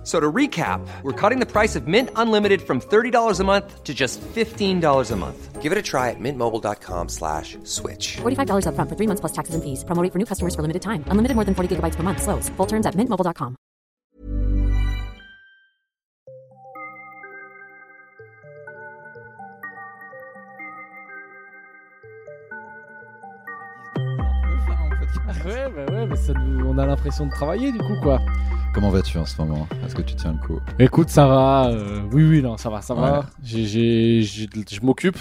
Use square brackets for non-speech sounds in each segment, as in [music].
F- So to recap, we're cutting the price of Mint Unlimited from $30 a month to just $15 a month. Give it a try at mintmobile.com slash switch. $45 upfront for three months plus taxes and fees. Promo rate for new customers for limited time. Unlimited more than 40 gigabytes per month. Slows. Full terms at mintmobile.com. Ouais, bah ouais, mais ça nous- on a l'impression de travailler du coup, quoi. Comment vas-tu en ce moment? Est-ce que tu tiens le coup? Écoute, ça va. euh, oui, oui, non, ça va, ça Ouais. va. J'ai, j'ai- je m'occupe.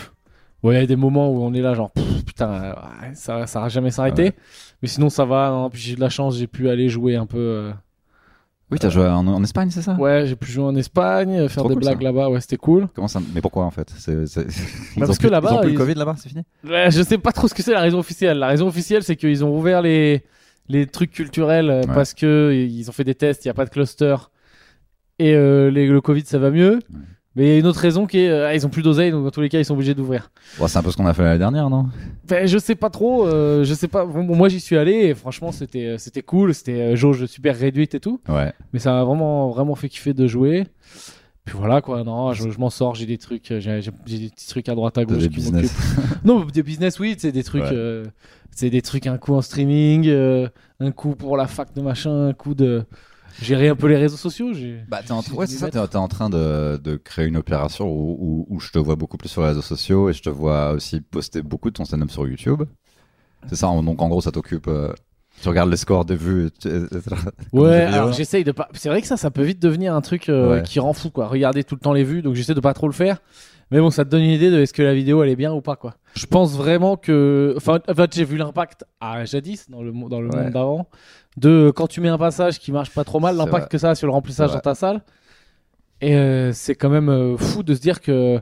Ouais, il y a des moments où on est là, genre, pff, putain, euh, ouais, ça, ça va jamais s'arrêter. Ouais. Mais sinon, ça va. non, puis j'ai de la chance, j'ai pu aller jouer un peu. euh, Oui, t'as joué en, en Espagne, c'est ça? Ouais, j'ai pu jouer en Espagne, euh, faire des cool, blagues là-bas. Ouais, c'était cool. Comment ça? Mais pourquoi en fait? C'est- c'est- ils parce ont que là-bas, ils ont plus ils- le Covid là-bas, c'est fini? Ouais, je sais pas trop ce que c'est la raison officielle. La raison officielle, c'est qu'ils ont ouvert les, les trucs culturels euh, Ouais. parce que ils ont fait des tests, il n'y a pas de cluster. Et euh, les- le Covid, ça va mieux. Mais il y a une autre raison qui est, euh, ils ont plus d'oseille, donc dans tous les cas, ils sont obligés d'ouvrir. Bon, C'est un peu ce qu'on a fait l'année dernière, non? Ben, je sais pas trop, euh, je sais pas. Bon, bon, moi, j'y suis allé et franchement, c'était, c'était cool. C'était jauge super réduite et tout. Ouais. Mais ça m'a vraiment, vraiment fait kiffer de jouer. Puis voilà, quoi. Non, je, je m'en sors, j'ai des trucs, euh, j'ai, des petits trucs à droite à gauche. des qui business. [laughs] Non, des business, oui, c'est des trucs, Ouais. euh, c'est des trucs, un coup en streaming, euh, un coup pour la fac de machin, un coup de gérer un peu les réseaux sociaux. J'ai, Bah, t'es en, ouais, ça, t'es en train de, de créer une opération où, où, où je te vois beaucoup plus sur les réseaux sociaux et je te vois aussi poster beaucoup de ton stand-up sur YouTube. C'est ça, donc en gros, ça t'occupe. euh, tu regardes les scores de tu- des Ouais, alors j'essaye de pas. C'est vrai que ça, ça peut vite devenir un truc euh, Ouais. qui rend fou, quoi. Regarder tout le temps les vues, donc j'essaie de pas trop le faire. Mais bon, ça te donne une idée de est-ce que la vidéo elle est bien ou pas, quoi. Je pense vraiment que. Enfin, en fait, j'ai vu l'impact à jadis dans le, dans le Ouais. monde d'avant de quand tu mets un passage qui marche pas trop mal, l'impact que ça a sur le remplissage dans ta salle. Et euh, c'est quand même euh, fou de se dire que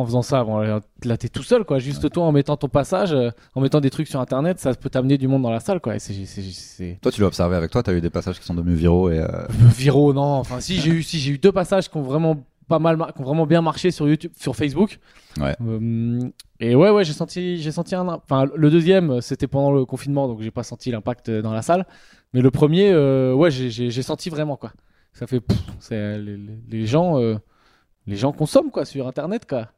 en faisant ça, bon, là là, t'es tout seul, quoi. Juste toi en mettant ton passage, euh, en mettant des trucs sur internet, ça peut t'amener du monde dans la salle, quoi. Et Toi, tu l'as observé avec toi, t'as eu des passages qui sont devenus viraux et. euh, [laughs] viraux non enfin si j'ai eu si j'ai eu deux passages qui ont vraiment pas mal qui ont vraiment bien marché sur YouTube sur Facebook Ouais. Euh, et ouais ouais j'ai senti j'ai senti un enfin le deuxième c'était pendant le confinement donc j'ai pas senti l'impact dans la salle mais le premier euh, ouais j'ai- senti vraiment quoi ça fait pff, les, les- gens euh, les gens consomment quoi sur internet quoi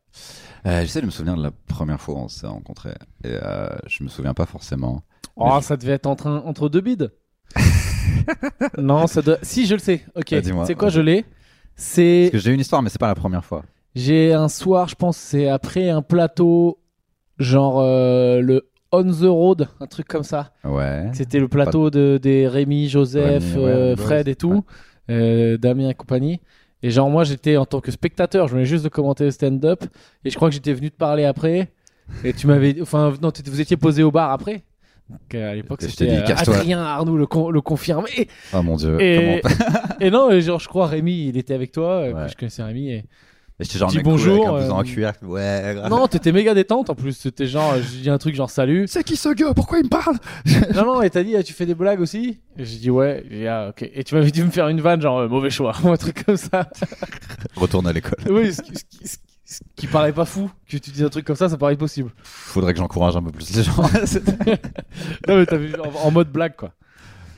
Euh, J'essaie de me souvenir de la première fois où on s'est rencontrés. Et euh, je me souviens pas forcément. oh ça devait être entre un- entre deux bides [laughs] non ça doit si je le sais ok Ah, dis-moi. c'est quoi je l'ai? C'est Parce que j'ai une histoire, mais c'est pas la première fois. J'ai un soir, je pense, c'est après un plateau, genre euh, le On the Road, un truc comme ça. Ouais. C'était le plateau de, des Rémi, Joseph, Rémi, ouais, euh, Fred et tout, euh, Damien et compagnie. Et genre, moi, j'étais en tant que spectateur, je venais juste de commenter le stand-up. Et je crois que j'étais venu te parler après. Et tu m'avais. Enfin, non, vous étiez posé au bar après. Donc, euh, à l'époque, c'était euh. Adrien Arnoux le, con- le Oh mon dieu. et, [laughs] non, genre, je crois Rémi, il était avec toi. euh. Je connaissais Rémi. Et... Et j'étais genre Dis mec cool bonjour, avec un euh, en cuir. Ouais, grave. Non, t'étais méga détente en plus. C'était genre, je dis un truc genre salut. [laughs] C'est qui ce gars Pourquoi il me parle? [laughs] Non, non, et t'as dit, ah, tu fais des blagues aussi? Et J'ai dit ouais. Dit, ah, ok. Et tu m'avais dit de me faire une vanne, genre euh, mauvais choix, [laughs] ou un truc comme ça. Retourne à l'école. oui, ce qui, ce qui- ce qui- ce qui paraît pas fou. Que tu dis un truc comme ça, ça paraît possible. Faudrait que j'encourage un peu plus les gens. non, mais t'as vu en, en mode blague quoi.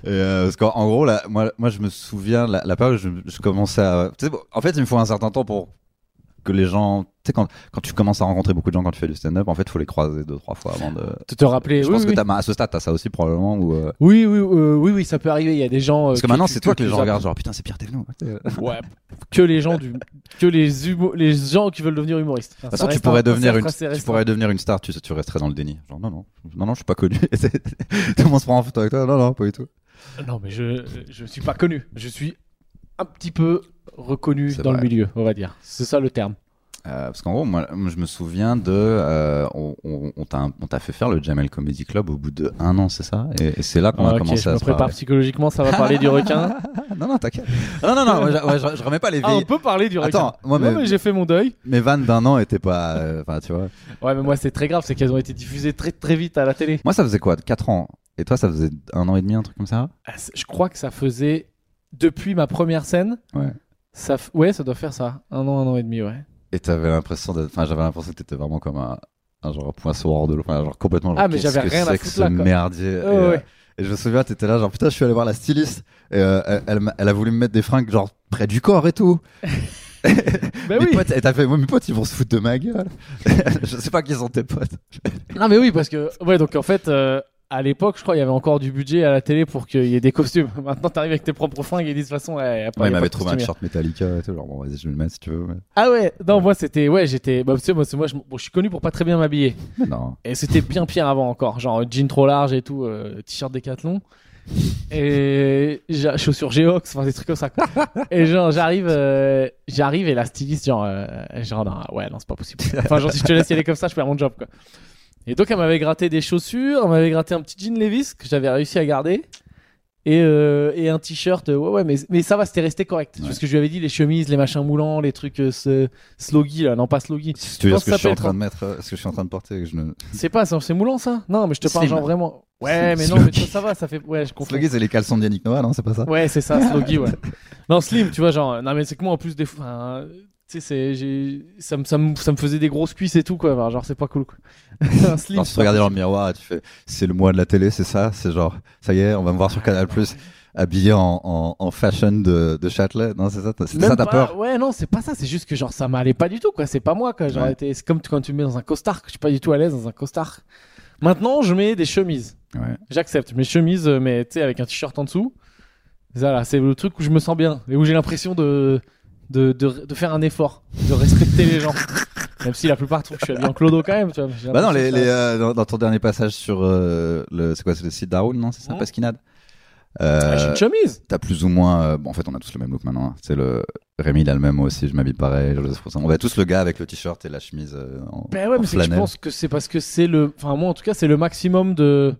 Et, euh, parce qu'en en gros, là, moi, moi, je me souviens, la, la période où je, je commençais à. bon, en fait, il me faut un certain temps pour que les gens. Tu sais, quand, quand tu commences à rencontrer beaucoup de gens quand tu fais du stand-up, en fait, il faut les croiser deux, trois fois avant de. De te rappeler. Je oui, pense oui. que t'as, à ce stade, t'as ça aussi probablement. Où, euh, Oui, oui, euh, oui, oui, ça peut arriver. Il y a des gens. euh, Parce que maintenant, c'est toi que les gens regardent, genre putain, c'est Pierre Thévenot. De Ouais. Que les gens du, que les humo- les gens qui veulent devenir humoristes. Enfin, toute ça façon, tu pourrais un- devenir une, tu pourrais devenir une star, tu, tu resterais dans le déni. Genre non, non, non, non, je suis pas connu. [laughs] Tout le monde se prend en photo avec toi. Non, non, pas du tout. Non, mais je je suis pas connu. Je suis un petit peu reconnu dans le milieu, on va dire. C'est ça le terme. Euh, parce qu'en gros, moi, je me souviens de. euh, on on- on t'a fait faire le Jamel Comedy Club au bout de un an, c'est ça? Et, et c'est là qu'on Ah, a ok, commencé je à me se prépare parler. psychologiquement, ça va [laughs] parler du requin. [laughs] non, non, t'inquiète. Non, non, non, moi, je, ouais, je- je remets pas les Ah, on vieilles. peut parler du requin. Attends, moi, mais- mais j'ai fait mon deuil. Mes vannes d'un an étaient pas. euh, Enfin, tu vois. Ouais, mais moi, c'est très grave, c'est qu'elles ont été diffusées très très vite à la télé. Moi, ça faisait quoi? 4 ans Et toi, ça faisait un an et demi, un truc comme ça? Ah, Je crois que ça faisait depuis ma première scène, Ouais. Ça, f- ouais, ça doit faire ça. Un an, un an et demi, ouais. Et t'avais l'impression d'être. Enfin, j'avais l'impression que t'étais vraiment comme un, un genre poisson hors de l'eau. Enfin, genre complètement. Genre, Ah, mais j'avais rien à foutre là, quoi. merdier. et, Ouais, euh, ouais. et je me souviens, t'étais là, genre putain, je suis allé voir la styliste. Et euh, elle, elle, a voulu me mettre des fringues, genre près du corps et tout. [laughs] [laughs] Mes oui. potes, et t'as fait, moi, mes potes, ils vont se foutre de ma gueule. [laughs] je sais pas qui sont tes potes. Non, mais oui, parce que, ouais, donc en fait, euh, à l'époque, je crois, il y avait encore du budget à la télé pour qu'il y ait des costumes. [laughs] Maintenant, t'arrives avec tes propres fringues et ils disent de toute façon, ouais, y a pas, Ouais, il m'avait trouvé un t-shirt Metallica et tout. Genre, bon, vas-y, je vais le mettre si tu veux. mais- Ah ouais, non, moi c'était, ouais, j'étais, bah, tu sais, moi, je, bon, je suis connu pour pas très bien m'habiller. Non. Et c'était bien pire avant encore, genre jean trop large et tout, euh, t-shirt décathlon. Et chaussures Geox, enfin des trucs comme ça. quoi. Et genre j'arrive, euh, j'arrive et la styliste genre, euh, genre non, ouais non c'est pas possible. Enfin genre si je te laisse y aller comme ça, je perds mon job quoi. Et donc elle m'avait gratté des chaussures, elle m'avait gratté un petit jean Levi's que j'avais réussi à garder. Et, euh, et un t-shirt, euh, ouais, ouais, mais, mais ça va, c'était resté correct. Ouais. Parce que je lui avais dit les chemises, les machins moulants, les trucs euh, ce- sloggy, là, non pas sloggy. Si tu veux dire ce que je suis en train de mettre, euh, ce que je suis en train de porter, que je ne. C'est pas, c'est moulant ça Non, mais je te parle genre vraiment. Ouais, mais non, mais toi, ça va, ça fait. Ouais, je comprends. Sloggy, c'est les caleçons de Yannick Noah, non C'est pas ça Ouais, c'est ça, sloggy, ouais. Non, slim, tu vois, genre. Non, mais c'est que moi, en plus, des fois. Tu sais, c'est. Ça me, ça, me, ça me faisait des grosses cuisses et tout, quoi. Genre, c'est pas cool, quoi. [laughs] Un slim. Alors, si tu te regardais dans le miroir et tu fais, c'est le mois de la télé, c'est ça? C'est genre, ça y est, on va me voir sur Canal Plus habillé en, en, en fashion de, de Châtelet. Non, c'est ça, Même ça ta peur? Ouais, non, c'est pas ça. C'est juste que, genre, ça m'allait pas du tout, quoi. C'est pas moi, quoi. Ouais. été- c'est comme quand tu me mets dans un costard, je suis pas du tout à l'aise dans un costard. Maintenant, je mets des chemises. Ouais. J'accepte. Mes chemises, euh, mais tu sais, avec un t-shirt en dessous. Voilà, c'est le truc où je me sens bien et où j'ai l'impression de, de, de, de faire un effort, de respecter les gens. [laughs] Même si la plupart trouvent que je suis habillé en clodo quand même. Tu vois, Bah non, les, les, euh, dans, dans ton dernier passage sur euh, le, c'est quoi, c'est le site d'Arun, non C'est ça. Pasquinade Ah, euh, j'ai une chemise. T'as plus ou moins, euh, bon, en fait, on a tous le même look maintenant. hein. C'est le Rémi, il a le même moi aussi. Je m'habille pareil. On va tous le gars avec le t-shirt et la chemise euh, en, Ben ouais, en mais que je pense que c'est parce que c'est le. Enfin, moi en tout cas, c'est le maximum de.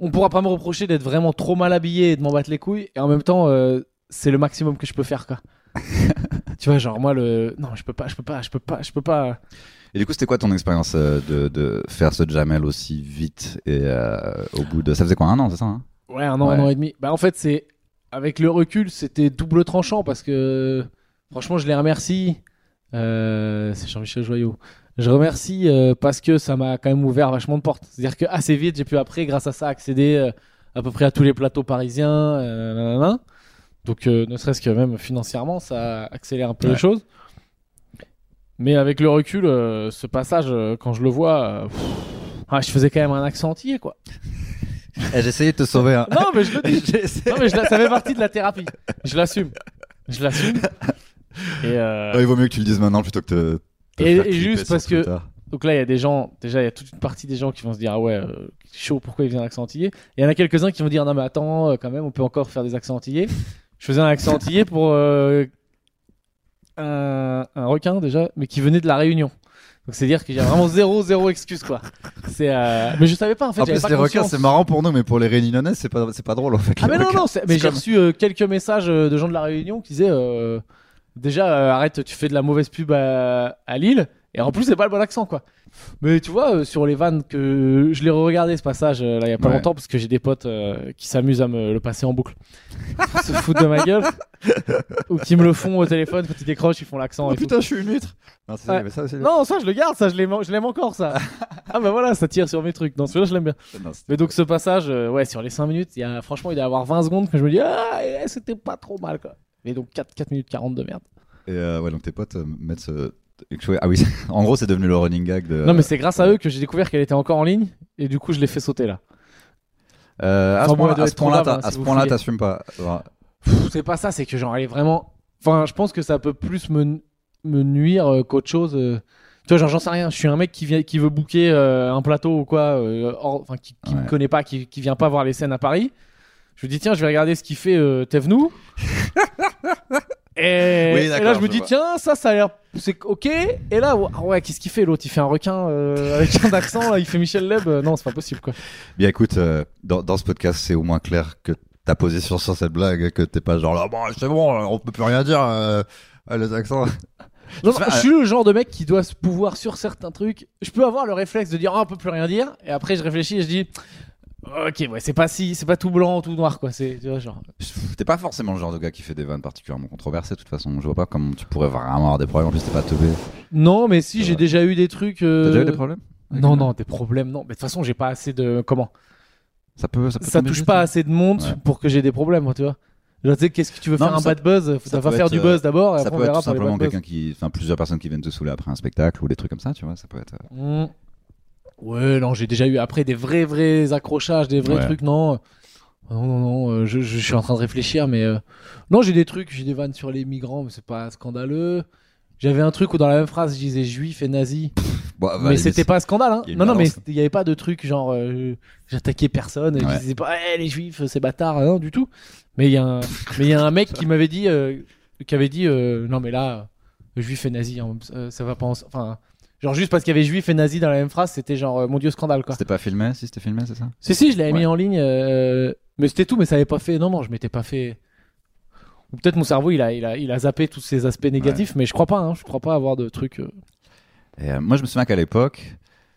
On pourra pas me reprocher d'être vraiment trop mal habillé et de m'en battre les couilles. Et en même temps, euh, c'est le maximum que je peux faire, quoi. [laughs] tu vois, genre, moi, le. Non, je peux pas, je peux pas, je peux pas, je peux pas. Et du coup, c'était quoi ton expérience euh, de, de faire ce Jamel aussi vite et euh, au bout de, ça faisait quoi un an, c'est ça hein? Ouais, un an, Ouais. un an et demi. Bah, en fait, c'est. Avec le recul, c'était double tranchant parce que. Franchement, je les remercie. Euh, c'est Jean-Michel Joyot. Je remercie parce que ça m'a quand même ouvert vachement de portes. C'est-à-dire que assez vite, j'ai pu après, grâce à ça, accéder à peu près à tous les plateaux parisiens. nanana. Donc, euh, ne serait-ce que même financièrement, ça accélère un peu Ouais. les choses. Mais avec le recul, euh, ce passage, euh, quand je le vois, pff, ah, je faisais quand même un accent entier, quoi. Eh, essayé de te sauver. Hein. Non, mais je le dis. [laughs] Non, mais je la- ça fait partie de la thérapie. Je l'assume. Je l'assume. Et, Ouais, il vaut mieux que tu le dises maintenant plutôt que te. te Et- et juste parce que- donc là, il y a des gens. Déjà, il y a toute une partie des gens qui vont se dire Ah ouais, euh, chaud, pourquoi il vient un accent antillais? Et il y en a quelques-uns qui vont dire Non, mais attends, quand même, on peut encore faire des accents antillais. Je faisais un accent antillais pour euh, un, un requin déjà, mais qui venait de la Réunion. Donc c'est dire qu'il y a vraiment zéro, zéro excuse quoi. C'est, euh, mais je savais pas en fait. En plus, pas les requins, c'est marrant pour nous, mais pour les Réunionnais, c'est pas, c'est pas drôle en fait. Ah mais non, requins. non, c'est- mais j'ai comme- reçu euh, quelques messages euh, de gens de la Réunion qui disaient euh, déjà arrête, tu fais de la mauvaise pub à, à Lille et en plus c'est pas le bon accent quoi. Mais tu vois euh, sur les vannes que je l'ai regardé ce passage euh, là il y a pas Ouais. longtemps parce que j'ai des potes euh, qui s'amusent à me le passer en boucle. Ils se foutent de ma gueule ou qui me le font au téléphone quand ils décrochent, ils font l'accent Oh et tout. putain, je suis une huître. Non, ça, il y Ouais. avait ça aussi. Non, ça je le garde, ça je l'aime, je l'aime encore ça. ah bah voilà, ça tire sur mes trucs. Non, celui-là je l'aime bien. Non, c'était- Mais donc ce passage, euh, ouais, sur les 5 minutes, il y a, franchement, il doit y avoir 20 secondes que je me dis, ah, eh, c'était pas trop mal, quoi. Mais donc 4, 4 minutes 40 de merde. Et euh, ouais, donc tes potes euh, mettent ce. Ah oui, [laughs] en gros, c'est devenu le running gag de. non, mais c'est grâce à eux que j'ai découvert qu'elle était encore en ligne, et du coup, je l'ai fait sauter là. Euh, à Enfin, ce bon, point-là, à ce t'as- hein, si t'assumes pas. C'est pas ça, c'est que genre, elle est vraiment. Enfin, je pense que ça peut plus me, me nuire euh, qu'autre chose. euh. Tu vois, genre, j'en sais rien. Je suis un mec qui, vient, qui veut booker euh, un plateau ou quoi, euh, enfin, qui, qui Ouais. me connaît pas, qui, qui vient pas voir les scènes à Paris. Je me dis, tiens, je vais regarder ce qu'il fait Thévenoud. [laughs] et, Oui, et d'accord, là, je me je dis, vois. tiens, ça, ça a l'air. C'est ok. Et là, ah ouais, qu'est-ce qu'il fait l'autre? Il fait un requin euh, avec un accent, là, il fait Michel Leb. Euh, Non, c'est pas possible, quoi. Bien écoute, euh, dans, dans ce podcast, c'est au moins clair que ta position sur cette blague, que t'es pas genre là, bon, c'est bon, on peut plus rien dire, euh, les accents. Non, Je non, suis le genre de mec qui doit se pouvoir sur certains trucs. Je peux avoir le réflexe de dire ah, on peut plus rien dire, et après je réfléchis et je dis Ok, ouais, c'est pas si, c'est pas tout blanc ou tout noir, quoi. C'est, tu vois, genre. T'es pas forcément le genre de gars qui fait des vannes particulièrement controversées, de toute façon. Je vois pas comment tu pourrais vraiment avoir des problèmes. En plus, t'es pas teubé. Non, mais si, j'ai déjà eu des trucs. euh, T'as déjà eu des problèmes avec Non, les non, des problèmes, non. Mais de toute façon, j'ai pas assez de. Comment? Ça peut, ça peut Ça tomber touche vite, pas hein. assez de monde Ouais. pour que j'ai des problèmes, tu vois. Genre, tu sais, qu'est-ce que tu veux Non, faire mais un ça- bad buzz? Faut ça va peut faire être, du euh, buzz d'abord, et Ça après on peut être verra tout pour les simplement bad buzz. quelqu'un qui, enfin, plusieurs personnes qui viennent te saouler après un spectacle ou des trucs comme ça, tu vois. Ça peut être. euh, Hmm. Ouais, non, j'ai déjà eu après des vrais, vrais accrochages, des vrais Ouais. trucs, non. Non, non, non, euh, je, je suis en train de réfléchir, mais euh, non, j'ai des trucs, j'ai des vannes sur les migrants, mais c'est pas scandaleux. J'avais un truc où dans la même phrase, je disais juif et nazi, Bon, bah, mais c'était pas un scandale, hein. Non, non, mais c'était- il y avait pas de truc genre euh, j'attaquais personne, et Ouais. je disais pas, Eh, les juifs, c'est bâtard, non, du tout. Mais il y a un, mais il y a un mec qui m'avait dit, euh, qui avait dit, euh, non, mais là, juif et nazi, hein, ça va pas, en- enfin, genre juste parce qu'il y avait juif et nazi dans la même phrase, c'était genre, euh, mon dieu, scandale, quoi. C'était pas filmé, si c'était filmé, c'est ça Si, si, je l'avais mis en ligne, euh, mais c'était tout, mais ça avait pas fait. Non, non, je m'étais pas fait. Ou peut-être mon cerveau, il a, il, a, il a zappé tous ces aspects négatifs, mais je crois pas, hein, je crois pas avoir de trucs. euh. Et, euh, moi, je me souviens qu'à l'époque,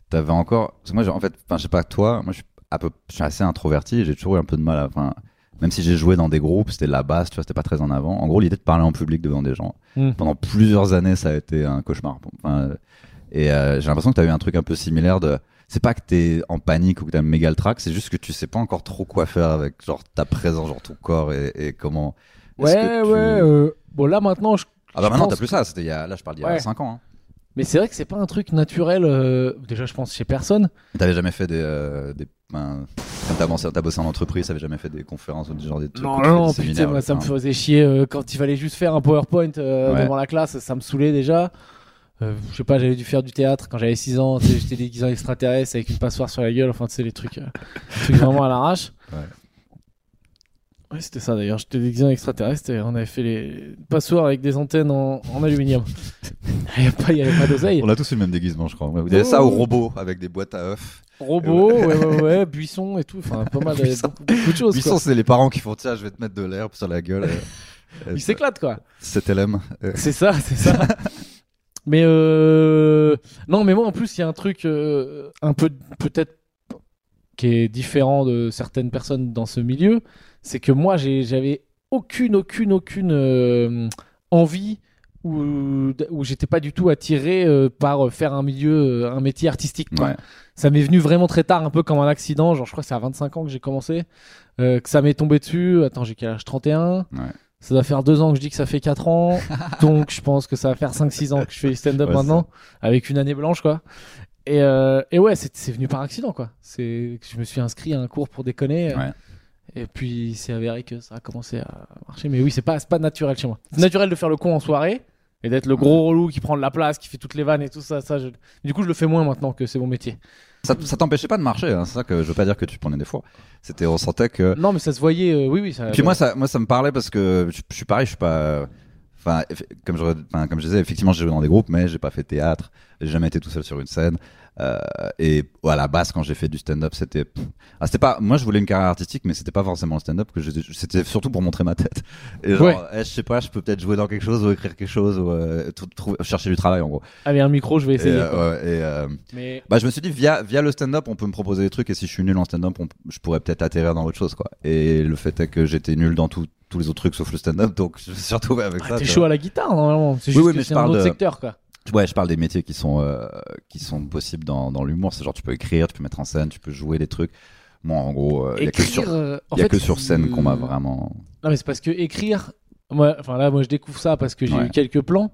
t'avais encore. Parce que moi, j'ai- en fait, enfin, je sais pas toi, moi, je suis, un peu... je suis assez introverti et j'ai toujours eu un peu de mal à. Enfin, même si j'ai joué dans des groupes, c'était la base, tu vois, c'était pas très en avant. En gros, l'idée de parler en public devant des gens, Hmm. pendant plusieurs années, ça a été un cauchemar. Enfin, euh, et euh, j'ai l'impression que t'as eu un truc un peu similaire de. C'est pas que t'es en panique ou que t'as un méga le track, c'est juste que tu sais pas encore trop quoi faire avec genre ta présence, genre ton corps et, et comment. Ouais, que tu- ouais. euh, Bon, là maintenant, je. Ah bah je maintenant t'as plus que- ça, c'était il y a... là je parle d'il y a Ouais. 5 ans. Hein. Mais c'est vrai que c'est pas un truc naturel. euh, Déjà, je pense chez personne. T'avais jamais fait des. euh, des ben, t'as bossé, en entreprise, t'avais jamais fait des conférences ou des genre des trucs Non, tu non, des putain, moi, ça me faisait chier euh, quand il fallait juste faire un PowerPoint euh, Ouais. devant la classe, ça me saulait déjà. Euh, je sais pas, j'avais dû faire du théâtre quand j'avais 6 ans, j'étais déguisé en extraterrestre avec une passoire sur la gueule, enfin, tu sais, les trucs, euh, trucs vraiment à l'arrache. Ouais. Ouais, c'était ça d'ailleurs, j'étais déguisé en extraterrestre et on avait fait les passoires avec des antennes en, en aluminium. [laughs] Il n'y avait pas, d'oseille. On a tous eu le même déguisement, je crois. Vous avez Oh. ça au robot avec des boîtes à œufs. Robot, ouais, ouais, ouais, buisson et tout, enfin, pas mal, Buisson. beaucoup, beaucoup de choses. Buisson, c'est les parents qui font tiens, je vais te mettre de l'herbe sur la gueule. [laughs] euh, Il s'éclate quoi. C'était LM. C'est ça, c'est ça. [laughs] mais euh... non, mais moi en plus il y a un truc euh, un peu peut-être qui est différent de certaines personnes dans ce milieu, c'est que moi j'avais aucune, aucune, aucune euh, envie où, où j'étais pas du tout attiré euh, par faire un milieu, un métier artistique. Ouais. Ça m'est venu vraiment très tard, un peu comme un accident. Genre, je crois que c'est à 25 ans que j'ai commencé, euh, que ça m'est tombé dessus. Attends, j'ai quel âge? 31. Ouais. Ça doit faire deux ans que je dis que ça fait 4 ans. [laughs] donc, je pense que ça va faire 5-6 ans que je fais du stand-up Ouais, maintenant, avec une année blanche, quoi. Et, euh, et ouais, c'est c'est venu par accident, quoi. C'est que je me suis inscrit à un cours pour déconner. Ouais. Et puis, c'est avéré que ça a commencé à marcher. Mais oui, c'est pas, c'est pas naturel chez moi. C'est naturel de faire le con en soirée et d'être le gros relou qui prend de la place, qui fait toutes les vannes et tout ça. ça je... Du coup, je le fais moins maintenant que c'est mon métier. Ça, ça t'empêchait pas de marcher, hein, c'est ça que je veux pas dire que tu prenais des fois. C'était, on sentait que. Non, mais ça se voyait. euh, oui, oui. Ça, Puis moi, ça, moi, ça me parlait parce que je, je suis pareil, je suis pas. Enfin, comme je, enfin, comme je disais, effectivement, j'ai joué dans des groupes, mais j'ai pas fait théâtre, j'ai jamais été tout seul sur une scène. Euh, et à la base, quand j'ai fait du stand-up, c'était, ah, c'était pas, moi, je voulais une carrière artistique, mais c'était pas forcément le stand-up que c'était surtout pour montrer ma tête. Et genre, Ouais. eh, je sais pas, je peux peut-être jouer dans quelque chose ou écrire quelque chose ou euh, chercher du travail en gros. Allez, un micro, je vais Et, essayer. euh, et, euh, Mais bah, je me suis dit, via, via le stand-up, on peut me proposer des trucs, et si je suis nul en stand-up, je pourrais peut-être atterrir dans autre chose, quoi. Et le fait est que j'étais nul dans tout- tous les autres trucs sauf le stand-up, donc je me suis retrouvé avec ah, ça. t'es chaud à la guitare, normalement. C'est Oui, juste oui, que mais je c'est un parle autre de- secteur, quoi. Ouais, je parle des métiers qui sont, euh, qui sont possibles dans, dans l'humour. C'est genre, tu peux écrire, tu peux mettre en scène, tu peux jouer des trucs. Moi, en gros, il y a que sur, euh, y a fait, que sur scène qu'on m'a euh, vraiment. Non, mais c'est parce que écrire. Moi, enfin là, moi, je découvre ça parce que j'ai Ouais. eu quelques plans.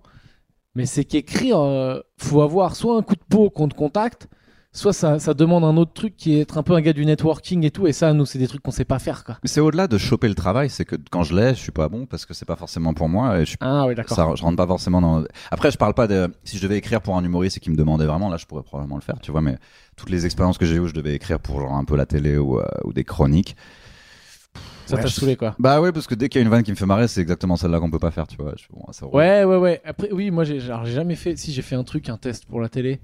Mais c'est qu'écrire, euh, faut avoir soit un coup de peau qu'on te contacte, soit ça, ça demande un autre truc qui est être un peu un gars du networking et tout. Et ça, nous, c'est des trucs qu'on sait pas faire, quoi. Mais c'est au-delà de choper le travail, c'est que quand je l'ai, je suis pas bon parce que c'est pas forcément pour moi et je Ah oui, d'accord. Ça, je rentre pas forcément dans. Après, je parle pas de. Si je devais écrire pour un humoriste et qui me demandait vraiment, là, je pourrais probablement le faire, tu vois. Mais toutes les expériences que j'ai eues, où je devais écrire pour genre un peu la télé ou, euh, ou des chroniques. Ça Ouais, t'a saoulé, quoi. Bah ouais, parce que dès qu'il y a une vanne qui me fait marrer, c'est exactement celle-là qu'on peut pas faire, tu vois. Je- bon, ça roule. Ouais, ouais, ouais. Après, oui, moi, j'ai jamais fait. Si, j'ai fait un truc, un test pour la télé.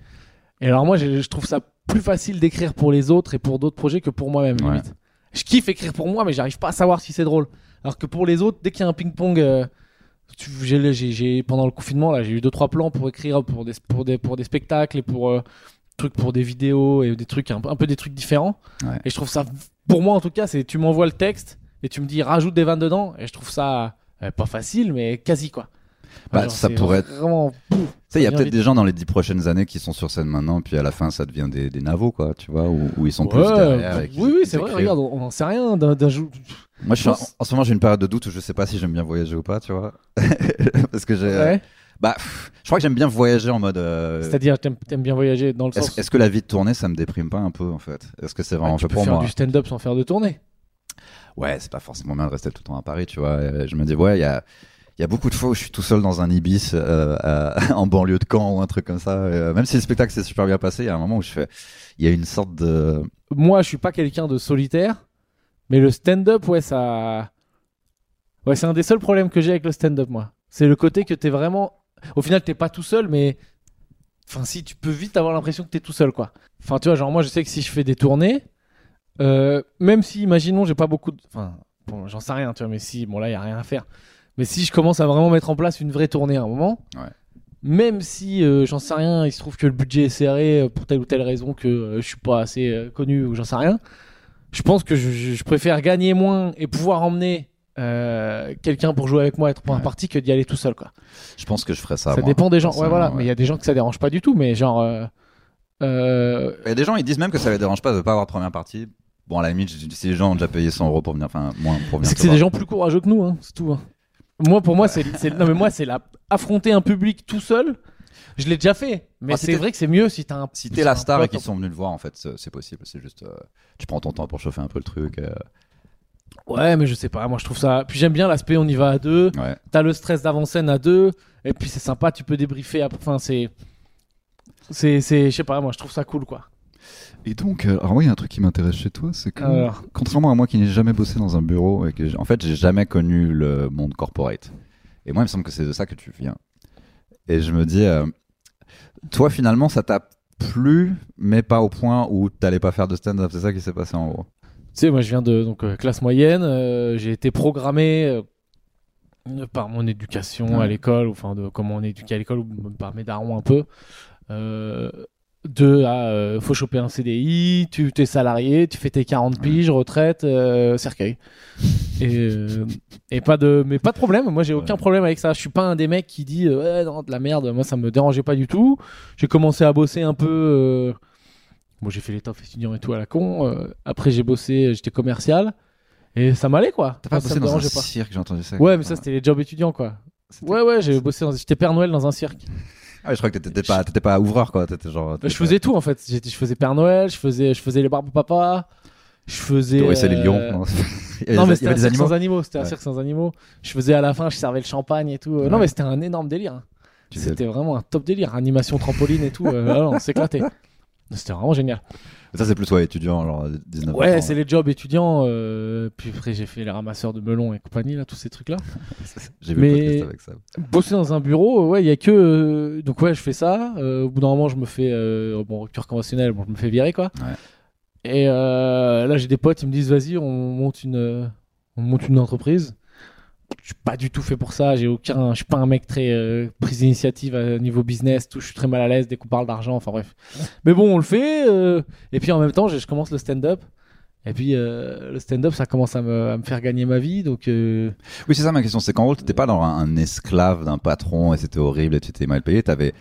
Et alors, moi, je trouve ça plus facile d'écrire pour les autres et pour d'autres projets que pour moi-même, Ouais. limite. Je kiffe écrire pour moi, mais j'arrive pas à savoir si c'est drôle. Alors que pour les autres, dès qu'il y a un ping-pong. euh, tu- j'ai- j'ai- j'ai- pendant le confinement, là, j'ai eu deux trois plans pour écrire pour des, pour des, pour des spectacles et pour, euh, trucs pour des vidéos et des trucs un, peu- un peu des trucs différents. Ouais. Et je trouve ça, pour moi en tout cas, c'est tu m'envoies le texte et tu me dis rajoute des vannes dedans. Et je trouve ça euh, pas facile, mais quasi quoi. Bah, Genre, ça pourrait être- vraiment. Tu il y a peut-être des gens dans les dix prochaines années qui sont sur scène maintenant, puis à la fin, ça devient des, des navos, quoi, tu vois, où, où ils sont plus derrière. et oui, oui, c'est vrai. Regarde, on n'en sait rien d'un jou- Moi, je suis en, ce moment, j'ai une période de doute où je sais pas si j'aime bien voyager ou pas, tu vois. [laughs] Parce que j'ai. euh, Ouais. Bah, pff, je crois que j'aime bien voyager en mode. euh, C'est-à-dire, t'aimes aimes bien voyager dans le sens. Est-ce que la vie de tournée, ça me déprime pas un peu, en fait? Est-ce que c'est Bah, vraiment tu fait peux pour faire moi? du stand-up sans faire de tournée. Ouais, c'est pas forcément bien de rester tout le temps à Paris, tu vois. Je me dis, ouais, il y a. Il y a beaucoup de fois où je suis tout seul dans un Ibis euh, à- [laughs] en banlieue de Caen ou un truc comme ça. Euh, même si le spectacle s'est super bien passé, il y a un moment où je fais, il y a une sorte de, Moi, je suis pas quelqu'un de solitaire, mais le stand-up, ouais, ça. Ouais, c'est un des seuls problèmes que j'ai avec le stand-up, moi. C'est le côté que t'es vraiment. Au final, t'es pas tout seul, mais. Enfin, si, tu peux vite avoir l'impression que t'es tout seul, quoi. Enfin, tu vois, genre, moi, je sais que si je fais des tournées, euh, même si, imaginons, j'ai pas beaucoup de. Enfin, bon, j'en sais rien, tu vois, mais si, bon, là, y a rien à faire. Mais si je commence à vraiment mettre en place une vraie tournée à un moment, Ouais. même si, euh, j'en sais rien, il se trouve que le budget est serré euh, pour telle ou telle raison, que euh, je suis pas assez euh, connu ou j'en sais rien, je pense que je, préfère gagner moins et pouvoir emmener euh, quelqu'un pour jouer avec moi, être pour un Ouais. parti, que d'y aller tout seul, quoi. je pense que je ferais ça. Ça moi, dépend des gens. Ouais, voilà. Mais il y a des gens que ça dérange pas du tout. Mais genre, Il y a des gens, ils disent même que ça les dérange pas de pas avoir de première partie. Bon, à la limite, si les gens ont déjà payé 100 euros pour venir, enfin, moins pour venir. c'est que c'est des gens plus courageux que nous, hein, c'est tout. hein. Moi, pour moi, c'est, non mais moi, c'est la affronter un public tout seul. Je l'ai déjà fait, mais Ah, c'est vrai que c'est mieux si t'as un. Si t'es la star et qu'ils sont venus le voir, en fait, c'est possible. C'est juste, euh, tu prends ton temps pour chauffer un peu le truc. euh, Ouais, mais je sais pas. Moi, je trouve ça. Puis j'aime bien l'aspect on y va à deux. ouais. T'as le stress d'avant-scène à deux. Et puis c'est sympa. Tu peux débriefer. Enfin. C'est, c'est, je sais pas. Moi, je trouve ça cool, quoi. Et donc, euh, alors moi, il y a un truc qui m'intéresse chez toi, c'est que, Alors. contrairement à moi qui n'ai jamais bossé dans un bureau et que, j'ai- en fait, j'ai jamais connu le monde corporate. Et moi, il me semble que c'est de ça que tu viens. Et je me dis, euh, toi, finalement, ça t'a plu, mais pas au point où t'allais pas faire de stand-up. C'est ça qui s'est passé en gros. Tu sais, moi, je viens de donc, euh, classe moyenne. euh, j'ai été programmé par mon éducation à l'école, ou enfin, de comment on est éduqué à l'école, ou par mes darons un peu. Euh, de à euh, faut choper un CDI, tu t'es salarié, tu fais tes 40 piges, retraite, euh, cercueil. Et, euh, et pas de, mais pas de problème. Moi, j'ai aucun problème avec ça. Je suis pas un des mecs qui dit euh, ouais non de la merde. Moi, ça me dérangeait pas du tout. J'ai commencé à bosser un peu. Bon, j'ai fait les tofs étudiants et tout à la con. après, j'ai bossé, j'étais commercial. Et ça m'allait, quoi. T'as pas Enfin, bossé dans un cirque, j'ai entendu ça. Ouais, mais ça, c'était les jobs étudiants, quoi. Ouais, ouais, j'ai bossé dans... J'étais Père Noël dans un cirque. Ah, je crois que t'étais pas, t'étais pas ouvreur, quoi. T'étais genre. Bah, t'étais je faisais tout, en fait. J'étais- Je faisais Père Noël, je faisais, je faisais les barbes papa. Je faisais. c'est les euh, lions. [laughs] non Il y avait Non, mais c'était un des cirque animaux. sans animaux. C'était un cirque sans animaux. Je faisais à la fin, je servais le champagne et tout. Euh, Non, mais c'était un énorme délire. hein. Tu C'était vraiment un top délire. Animation trampoline et tout. euh, ah non, on s'éclatait. C'était vraiment génial. Ça, c'est plus, ouais, étudiant, genre 19 Ouais, ans. c'est les jobs étudiants. euh, puis après, j'ai fait les ramasseurs de melons et compagnie, là, tous ces trucs-là. [laughs] J'ai vu Mais- le podcast avec ça. Bosser dans un bureau, euh, ouais, il y a que. euh, donc, ouais, je fais ça. euh, au bout d'un moment, je me fais. euh, bon, rupture conventionnelle, bon, je me fais virer, quoi. Ouais. Et euh, là, j'ai des potes, ils me disent, vas-y, on monte une, euh, on monte une entreprise. Je suis pas du tout fait pour ça. J'ai aucun. Je suis pas un mec très euh, prise d'initiative à niveau business. Tout, je suis très mal à l'aise dès qu'on parle d'argent. Enfin bref. Mais bon, on le fait. euh, et puis en même temps, je, commence le stand-up. Et puis euh, le stand-up, ça commence à me, à me faire gagner ma vie. Donc euh, Oui, c'est ça ma question. C'est qu'en gros, t'étais pas dans un, un esclave d'un patron et c'était horrible et tu étais mal payé. T'avais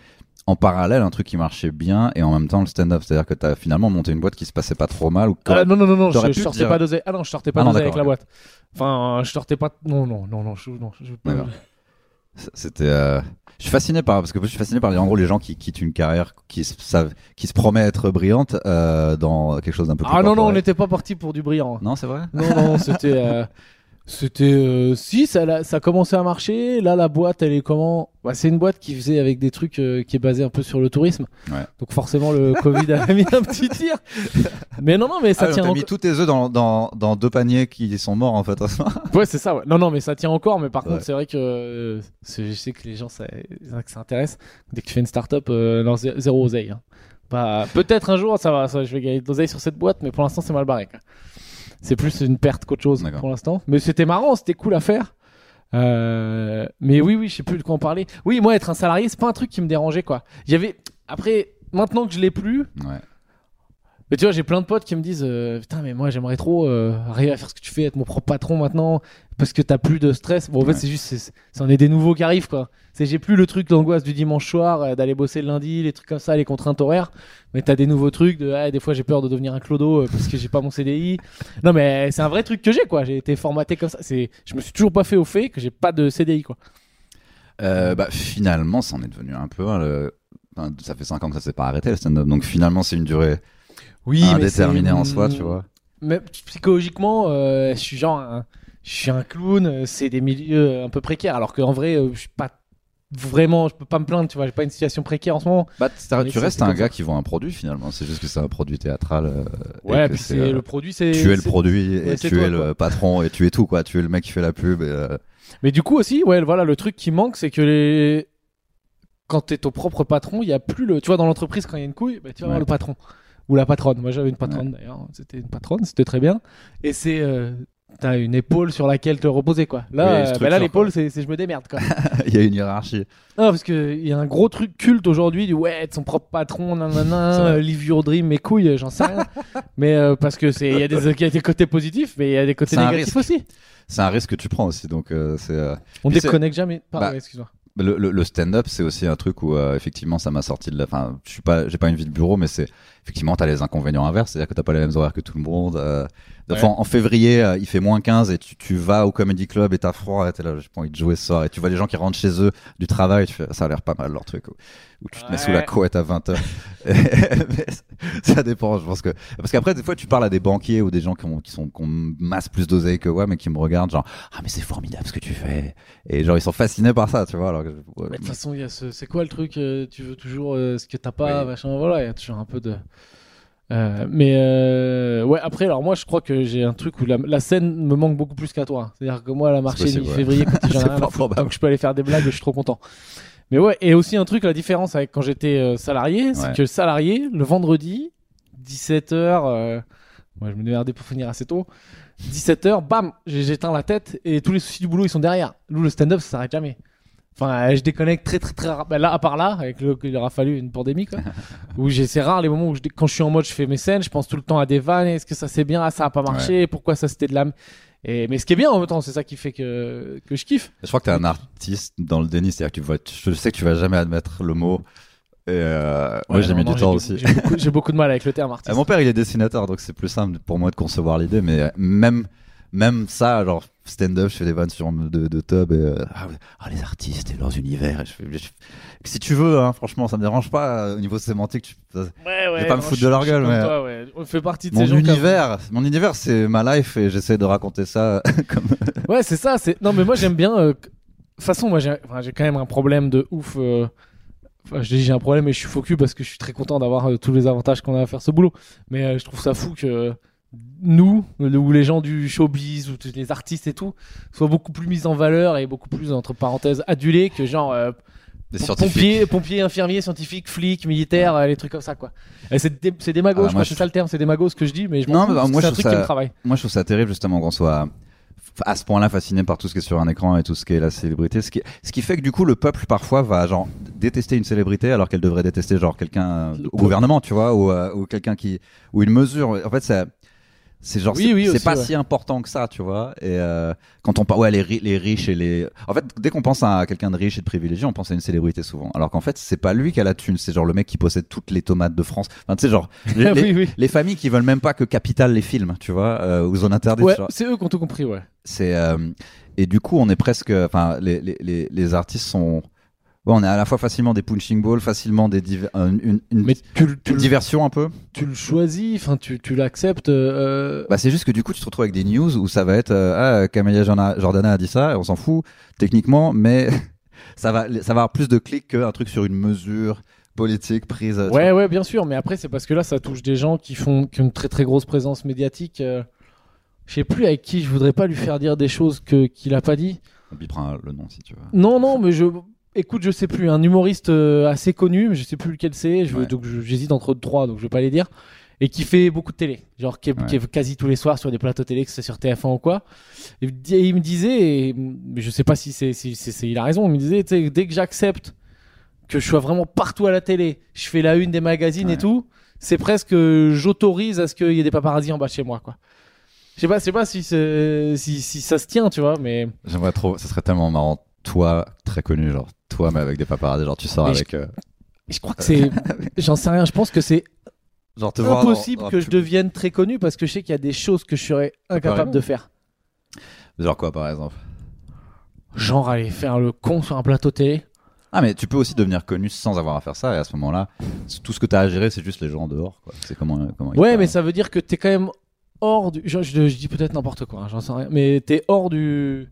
en parallèle un truc qui marchait bien et en même temps le stand-up. C'est-à-dire que t'as finalement monté une boîte qui se passait pas trop mal ou Ah, non, non, non, non, je, je sortais dire- pas d'oseille. Ah non, je sortais pas Ah non, d'oseille avec la boîte. Enfin, je sortais pas. Non, non, non, non, je, non, je- c'était. euh, Je suis fasciné par parce que je suis fasciné par en gros les gens qui quittent une carrière qui se savent, qui se promet être brillante euh, dans quelque chose d'un peu plus. Ah non, non, on n'était pas parti pour du brillant. Non, c'est vrai? Non, non, c'était. euh, [laughs] C'était. euh, si, ça, l'a- ça a commencé à marcher. Là, la boîte, elle est comment? Bah, C'est une boîte qui faisait avec des trucs euh, qui est basée un peu sur le tourisme. Ouais. Donc, forcément, le [laughs] Covid a mis un petit tir. Mais non, non, mais ça Ah, tient T'as encore. mis tous tes œufs dans, dans, dans deux paniers qui sont morts en fait. Ouais, c'est ça, ouais. Non, non, mais ça tient encore. Mais par Ouais. contre, c'est vrai que euh, je sais que les gens, ça, que ça intéresse. Dès que tu fais une start-up, euh, non, zé- zéro oseille. hein. Pas- Peut-être un jour, ça va, ça, je vais gagner de l'oseille sur cette boîte, mais pour l'instant, c'est mal barré. quoi. C'est plus une perte qu'autre chose pour l'instant. Mais c'était marrant, c'était cool à faire. Euh, mais oui, oui, je sais plus de quoi en parler. Oui, moi, être un salarié, c'est pas un truc qui me dérangeait, quoi. Il y avait. Après, maintenant que je l'ai plus, Ouais. Mais tu vois, j'ai plein de potes qui me disent euh, Putain, mais moi j'aimerais trop euh, arriver à faire ce que tu fais, être mon propre patron maintenant, parce que t'as plus de stress. Bon, en fait, c'est juste, c'en est des nouveaux qui arrivent, quoi. C'est j'ai plus le truc d'angoisse du dimanche soir, euh, d'aller bosser le lundi, les trucs comme ça, les contraintes horaires. Mais t'as des nouveaux trucs de ah, des fois j'ai peur de devenir un clodo euh, parce que j'ai pas mon CDI. Non, mais c'est un vrai truc que j'ai, quoi. J'ai été formaté comme ça. Je me suis toujours pas fait au fait que j'ai pas de CDI, quoi. Euh, bah, finalement, ça en est devenu un peu. hein, le- enfin, ça fait 5 ans que ça s'est pas arrêté le stand-up. Donc finalement, c'est une durée Oui, indéterminée en soi, tu vois. Mais psychologiquement, euh, je suis genre, un, je suis un clown. euh, C'est des milieux un peu précaires, alors qu'en vrai, euh, je suis pas vraiment, je peux pas me plaindre, tu vois. J'ai pas une situation précaire en ce moment. Bah, tu restes un gars qui vend un produit finalement. C'est juste que c'est un produit théâtral. euh, Ouais, puis c'est euh, le produit, c'est. Tu es le produit et tu toi, es le patron et tu es tout quoi. Tu es le mec qui fait la pub. Et, euh, Mais du coup aussi, ouais, voilà, le truc qui manque, c'est que les quand t'es ton propre patron, il y a plus le. Tu vois, dans l'entreprise, quand il y a une couille, bah, tu vas Ouais. voir le patron ou la patronne. Moi, j'avais une patronne d'ailleurs. C'était une patronne, c'était très bien. Et c'est. euh, T'as une épaule sur laquelle te reposer quoi. Là, euh, bah là l'épaule c'est je me démerde quoi. [laughs] Il y a une hiérarchie. Non, parce qu'il y a un gros truc culte aujourd'hui du ouais, être son propre patron, nanana, live your dream, mes couilles, j'en sais rien. [laughs] mais euh, parce que c'est, il y, a des- il y a des côtés positifs, mais il y a des côtés négatifs aussi. C'est un risque que tu prends aussi. Donc euh, c'est. On Puis déconnecte jamais. Pardon, Bah, excuse-moi. Le, le- le stand-up, c'est aussi un truc où euh, effectivement ça m'a sorti de la. Enfin, je suis pas, j'ai pas une vie de bureau, mais c'est effectivement t'as les inconvénients inverses, c'est-à-dire que t'as pas les mêmes horaires que tout le monde. Euh, Ouais. en, en février, euh, il fait moins 15 et tu, tu vas au comedy club et t'as froid, et t'es là, j'ai pas envie de jouer ce soir, et tu vois les gens qui rentrent chez eux du travail, et tu fais, ça a l'air pas mal leur truc. Où, où tu te mets sous la Ouais. couette à 20 h [laughs] ça dépend, je pense que parce qu'après des fois tu parles à des banquiers ou des gens qui ont qui sont qui ont masse plus d'oseille que moi, mais qui me regardent genre ah mais c'est formidable ce que tu fais et genre ils sont fascinés par ça, tu vois. Alors que, ouais, Mais de toute façon, il y a ce, c'est quoi le truc euh, Tu veux toujours euh, ce que t'as pas, Oui. machin. Voilà, il y a toujours un peu de. Euh, mais euh, ouais, après, alors moi, je crois que j'ai un truc où la, la scène me manque beaucoup plus qu'à toi. C'est-à-dire que moi, la marché mi-février, quand j'en [laughs] ai C'est rien à fort foutre, probable. donc je peux aller faire des blagues, je suis trop content. Mais ouais, et aussi un truc, la différence avec quand j'étais euh, salarié, c'est Ouais. que salarié, le vendredi, 17h, euh, moi je me démerdais pour finir assez tôt, 17h, bam, j'ai- j'éteins la tête et tous les soucis du boulot ils sont derrière. Nous, le stand-up, ça s'arrête jamais. Enfin, euh, je déconnecte très très très rare. Ben là, à part là, avec le, il aura fallu une pandémie, quoi. [laughs] où j'ai, c'est rare les moments où je, quand je suis en mode, je fais mes scènes, je pense tout le temps à des vannes. Est-ce que ça c'est bien? Ah, ça a pas marché. Pourquoi ça c'était de la. m- Et, mais ce qui est bien en même temps, c'est ça qui fait que, que je kiffe. Je crois que t'es un artiste dans le déni, c'est-à-dire que tu je sais que tu vas jamais admettre le mot. Et euh, moi, j'ai mis non, du temps aussi. J'ai beaucoup, de mal avec le terme [laughs] Euh, artiste. mon père, il est dessinateur, donc c'est plus simple pour moi de concevoir l'idée. Mais même, même ça, genre stand-up, je fais des vannes sur de, de tub et euh, ah, ah, les artistes et leurs univers. Et je fais, je- si tu veux, hein, franchement, ça me dérange pas euh, au niveau sémantique. Tu, ça- Ouais, ouais, vais pas me foutre je- de leur je gueule, comme mais- toi, ouais. On fait partie de mon ces gens comme- univers, mon univers, c'est ma life et j'essaie de raconter ça [laughs] comme. Ouais, c'est ça. C'est non, mais moi j'aime bien. euh, De toute façon, moi j'ai enfin, quand même un problème de ouf. euh, Enfin, je dis j'ai un problème et je suis cul parce que je suis très content d'avoir tous les avantages qu'on a à faire ce boulot. Mais je trouve ça fou que nous, ou les gens du showbiz ou les artistes et tout, soient beaucoup plus mis en valeur et beaucoup plus entre parenthèses adulés que genre euh, Des pompiers, pompiers, infirmiers, scientifiques, flics, militaires, euh, les trucs comme ça quoi. C'est c'est démago, Ah, je moi, crois je c'est ça le terme, c'est démago ce que je dis, mais je Non, bah, moi, c'est un truc qui ça- me travaille. Moi, je trouve ça terrible justement qu'on soit à ce point-là fasciné par tout ce qui est sur un écran et tout ce qui est la célébrité. Ce qui, ce qui fait que du coup, le peuple parfois va genre détester une célébrité alors qu'elle devrait détester genre quelqu'un euh, au gouvernement, tu vois, ou, euh, ou quelqu'un qui ou une mesure. En fait, c'est c'est genre Oui, c'est oui, c'est aussi, pas ouais. si important que ça, tu vois. Et euh, quand on parle, ouais, les, ri- les riches et les, en fait, dès qu'on pense à quelqu'un de riche et de privilégié, on pense à une célébrité souvent. Alors qu'en fait, c'est pas lui qui a la thune, c'est genre le mec qui possède toutes les tomates de France. Enfin, tu sais, genre [laughs] les, oui, familles qui veulent même pas que Capital les filme, tu vois, euh, ou zone interdite. Ouais, c'est eux qui ont tout compris, ouais. C'est euh, et du coup, on est presque, enfin, les, les, les artistes sont, ouais, on est à la fois facilement des punching balls, facilement des euh, une, une, Mais tu, le- tu, une le- diversion un peu. tu le choisis, enfin tu, tu l'acceptes. euh, Bah, c'est juste que du coup, tu te retrouves avec des news où ça va être, euh, ah, Camélia Jordana a dit ça, et on s'en fout techniquement, mais [laughs] ça va, ça va avoir plus de clics qu'un truc sur une mesure politique prise. euh, Ouais, ouais, bien sûr, mais après c'est parce que là ça touche des gens qui font qui ont une très très grosse présence médiatique. euh, Je sais plus avec qui je voudrais pas lui faire dire des choses que qu'il a pas dit. vois. Il prend le nom si tu veux. Non, non, mais je écoute, je sais plus, un humoriste euh, assez connu, mais je sais plus lequel c'est. Je, Ouais. Donc j'hésite entre trois, donc je vais pas les dire. Et qui fait beaucoup de télé, genre qui est, Ouais. qui est quasi tous les soirs sur des plateaux télé, que c'est sur TF1 ou quoi. Et, et il me disait, et, mais je sais pas si c'est, si, il a raison, il me disait, dès que j'accepte que je sois vraiment partout à la télé, je fais la une des magazines et tout, c'est presque euh, j'autorise à ce qu'il y ait des paparazzis en bas de chez moi, quoi. Je sais pas, je sais pas si, si ça se tient, tu vois, mais J'aimerais trop, ça serait tellement marrant. Toi, très connu, genre, toi, mais avec des paparazzis, genre, tu sors Mais je- avec. euh, je crois que c'est. [laughs] J'en sais rien, je pense que c'est genre, te voir dans- impossible dans que je devienne très connu parce que je sais qu'il y a des choses que je serais incapable arriver. de faire. Genre quoi, par exemple? Genre aller faire le con sur un plateau télé. Ah, mais tu peux aussi devenir connu sans avoir à faire ça, et à ce moment-là, tout ce que tu as à gérer, c'est juste les gens dehors, quoi. C'est comment, comment Ouais, parlent. mais ça veut dire que t'es quand même hors du. Je, je- je dis peut-être n'importe quoi, hein, j'en sais rien. Mais t'es hors du.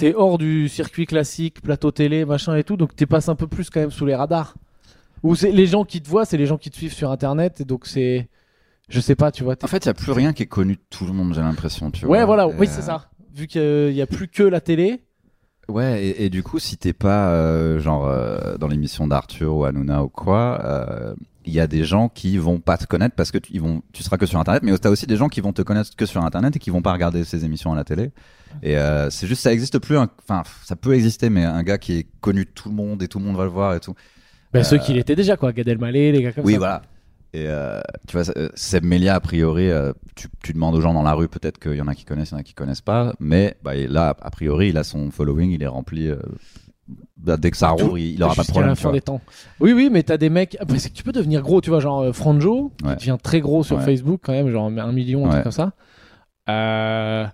T'es hors du circuit classique, plateau télé, machin et tout, donc t'es passes un peu plus quand même sous les radars. Ou c'est les gens qui te voient, c'est les gens qui te suivent sur internet, et donc c'est. Je sais pas, tu vois. En fait, il y a plus rien qui est connu de tout le monde, j'ai l'impression, tu ouais, vois. voilà, Et, oui, euh, c'est ça. Vu qu'il y a plus que la télé. Ouais, et, et du coup, si t'es pas euh, genre euh, dans l'émission d'Arthur ou Hanouna ou quoi, euh, il y a des gens qui vont pas te connaître parce que tu, ils vont, tu seras que sur Internet, mais t'as aussi des gens qui vont te connaître que sur Internet et qui vont pas regarder ces émissions à la télé. Et euh, c'est juste, ça existe plus. Enfin, ça peut exister, mais un gars qui est connu de tout le monde et tout le monde va le voir et tout. Ben, Ceux qui l'étaient déjà, quoi. Gad Elmaleh, les gars comme oui, ça. voilà. Et euh, tu vois, euh, Seb Melia, a priori, euh, tu, tu demandes aux gens dans la rue, peut-être qu'il y en a qui connaissent, il y en a qui connaissent pas, mais bah, là, a priori, il a son following, il est rempli. euh, bah, dès que ça roule, il, il aura pas de problème. la fin des temps. Oui, oui, mais t'as des mecs. Après, c'est que tu peux devenir gros, tu vois, genre euh, Franjo, Ouais. qui devient très gros sur Ouais. Facebook quand même, genre un million, un Ouais. truc comme ça. Euh,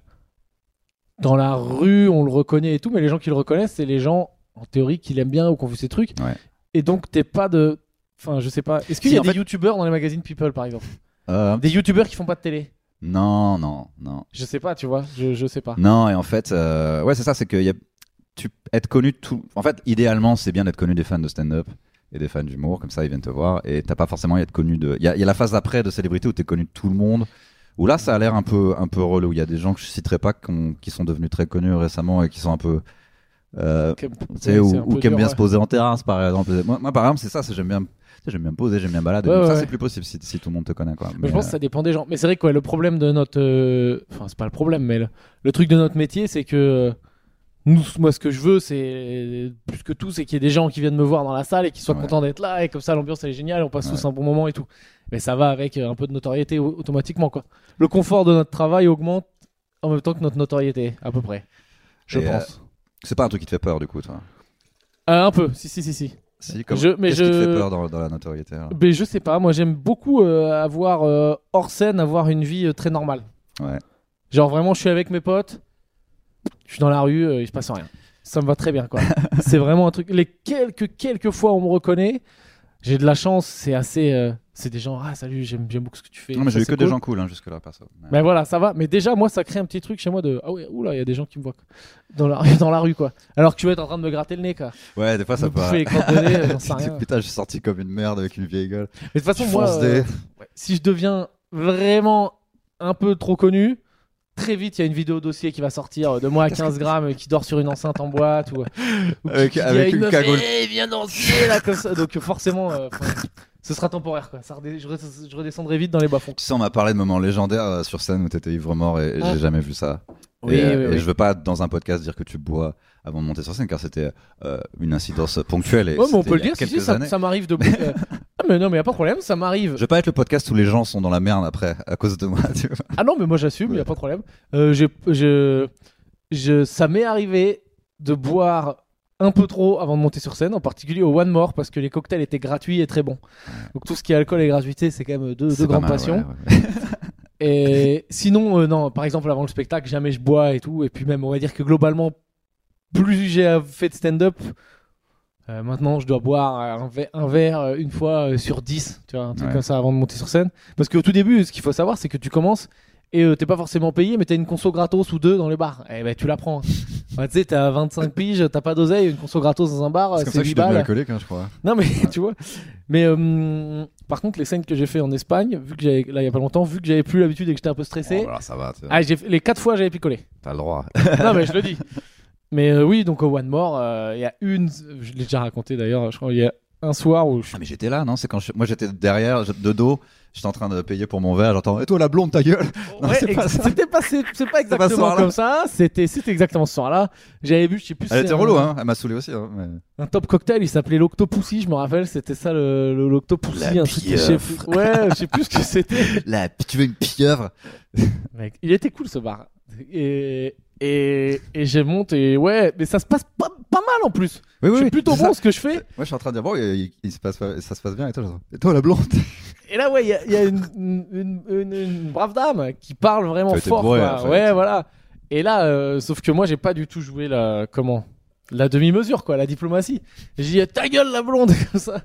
Dans la rue, on le reconnaît et tout, mais les gens qui le reconnaissent, c'est les gens, en théorie, qui l'aiment bien ou qui ont vu ses trucs. Ouais. Et donc, t'es pas de. Enfin, je sais pas. Est-ce qu'il Si, y a des fait- youtubeurs dans les magazines People, par exemple? Euh, Des youtubeurs qui font pas de télé? Non, non, non. Je sais pas, tu vois. Je, je sais pas. Non, et en fait, euh, ouais, c'est ça, c'est que y a, tu, être connu tout. En fait, idéalement, c'est bien d'être connu des fans de stand-up et des fans d'humour, comme ça, ils viennent te voir, et t'as pas forcément à être connu de. Il y y a la phase d'après de célébrité où t'es connu de tout le monde, où là, ça a l'air un peu, un peu relou. Il y a des gens que je citerai pas qui, ont- qui sont devenus très connus récemment et qui sont un peu. Euh, ou, ou qui aiment bien se poser en terrasse, par exemple. Moi, moi, par exemple, c'est ça, j'aime bien. J'aime bien me poser, j'aime bien balader. Ouais, ça, ouais, c'est plus possible si, si tout le monde te connaît. Quoi. Mais je pense que euh, ça dépend des gens. Mais c'est vrai que le problème de notre. euh, Enfin, c'est pas le problème, mais le, le truc de notre métier, c'est que. Euh, Nous, moi, ce que je veux, c'est plus que tout, c'est qu'il y ait des gens qui viennent me voir dans la salle et qui soient Ouais. contents d'être là. Et comme ça, l'ambiance, elle est géniale. On passe Ouais. tous un bon moment et tout. Mais ça va avec euh, un peu de notoriété au- automatiquement, quoi. Le confort de notre travail augmente en même temps que notre notoriété, à peu près. Je Et, pense. c'est pas un truc qui te fait peur, du coup, toi? Euh, un peu, si, si, si, si. Si, comme... Je- mais Qu'est-ce qui te je- fait peur dans, dans la notoriété alors Mais je sais pas, moi j'aime beaucoup euh, avoir euh, hors scène, avoir une vie euh, très normale. Ouais. Genre vraiment, je suis avec mes potes, je suis dans la rue, euh, il se passe rien. Ça me va très bien quoi. [laughs] c'est vraiment un truc. Les quelques quelques fois où on me reconnaît, j'ai de la chance, c'est assez. euh, c'est des gens, ah salut, j'aime j'aime beaucoup ce que tu fais. Non, mais Ça, j'ai eu c'est que des cool. gens cool hein, jusque-là, perso. Mais- Mais voilà, ça va. Mais déjà, moi, ça crée un petit truc chez moi de ah ouais, oula, il y a des gens qui me voient quoi. dans la [laughs] dans la rue quoi. Alors que tu vas être en train de me gratter le nez quoi. Ouais, des fois ça me peut. bouffer [laughs] les j'en sais rien. Putain, j'ai sorti comme une merde avec une vieille gueule. Mais de toute façon, moi, euh, des- ouais, si je deviens vraiment un peu trop connu, très vite, il y a une vidéo dossier qui va sortir euh, de moi à 15 grammes euh, qui dort sur une enceinte en boîte ou, Avec- qui avec une meuf, cagoule. Eh, viens danser là comme ça. Donc euh, forcément, euh, ce sera temporaire quoi. Ça redé- je, redescendrai vite dans les bas-fonds. Tu sais, on m'a parlé de moments légendaires euh, sur scène où t'étais ivre mort et, et Ah. j'ai jamais vu ça. Oui, et, euh, oui, et oui. je veux pas dans un podcast dire que tu bois avant de monter sur scène car c'était euh, une incidence ponctuelle. Et Ouais, mais on peut le dire, si, ça m'arrive de. [laughs] mais non, mais y a pas de problème, ça m'arrive. Je veux pas être le podcast où les gens sont dans la merde après à cause de moi. Tu vois. Ah non, mais moi j'assume, il y a pas de problème. Euh, je, je, je, ça m'est arrivé de boire un peu trop avant de monter sur scène, en particulier au One More, parce que les cocktails étaient gratuits et très bons. Donc tout ce qui est alcool et gratuité, c'est quand même deux, deux grandes mal, passions. ouais, ouais. [laughs] Et sinon, euh, non, par exemple avant le spectacle, jamais je bois et tout. Et puis même, on va dire que globalement, plus j'ai fait de stand-up, euh, maintenant je dois boire un verre, un verre, euh, une fois euh, sur 10, tu vois, un truc Ouais. comme ça avant de monter sur scène. Parce qu'au tout début, ce qu'il faut savoir, c'est que tu commences et euh, t'es pas forcément payé, mais t'as une conso gratos ou deux dans les bars. Et ben tu la prends. Tu sais, t'as 25 piges, t'as pas d'oseille, une conso gratos dans un bar, C'est comme ça que je 8 suis alcoolique, hein, je crois. Non mais tu vois. Mais euh, par contre les scènes que j'ai fait en Espagne, vu que j'avais là il y a pas longtemps, vu que j'avais plus l'habitude et que j'étais un peu stressé, Oh, alors ça va, ah, les quatre fois j'avais picolé. t'as le droit. non mais je le dis. [laughs] Mais euh, oui donc au One More, euh, il y a une, je l'ai déjà raconté d'ailleurs, je crois il y a un soir où je Ah mais j'étais là, non? C'est quand je- moi j'étais derrière, de dos, j'étais en train de payer pour mon verre, j'entends et toi la blonde ta gueule? Non, Ouais, pas. C'était pas, pas pas ce exactement soir-là. comme ça. C'était, c'était exactement ce soir-là. J'avais bu, je sais plus. Elle était un- relou, hein. Elle m'a saoulé aussi. Hein, mais... Un top cocktail, il s'appelait l'Octopussy, je me rappelle. C'était ça le, l'Octopussy. Un truc, je sais plus- pieuvre. Ouais, je sais plus ce que c'était. [laughs] La, tu veux une pieuvre? Mec, il était cool ce bar. Et, et, et je monte et ouais, mais ça se passe pas, pas mal en plus. Oui, je suis plutôt bon ça. ce que je fais. Moi je suis en train de dire bon, il, il se passe, pas- ça se passe bien et toi, et toi la blonde? [laughs] Et là, ouais, il y a, il y a une, une, une- une brave dame qui parle vraiment fort. bourré, quoi. fait. Ouais, voilà. Et là, euh, sauf que moi, j'ai pas du tout joué la. Comment? La demi-mesure, quoi, la diplomatie. J'ai dit, ta gueule, la blonde, [laughs] comme ça.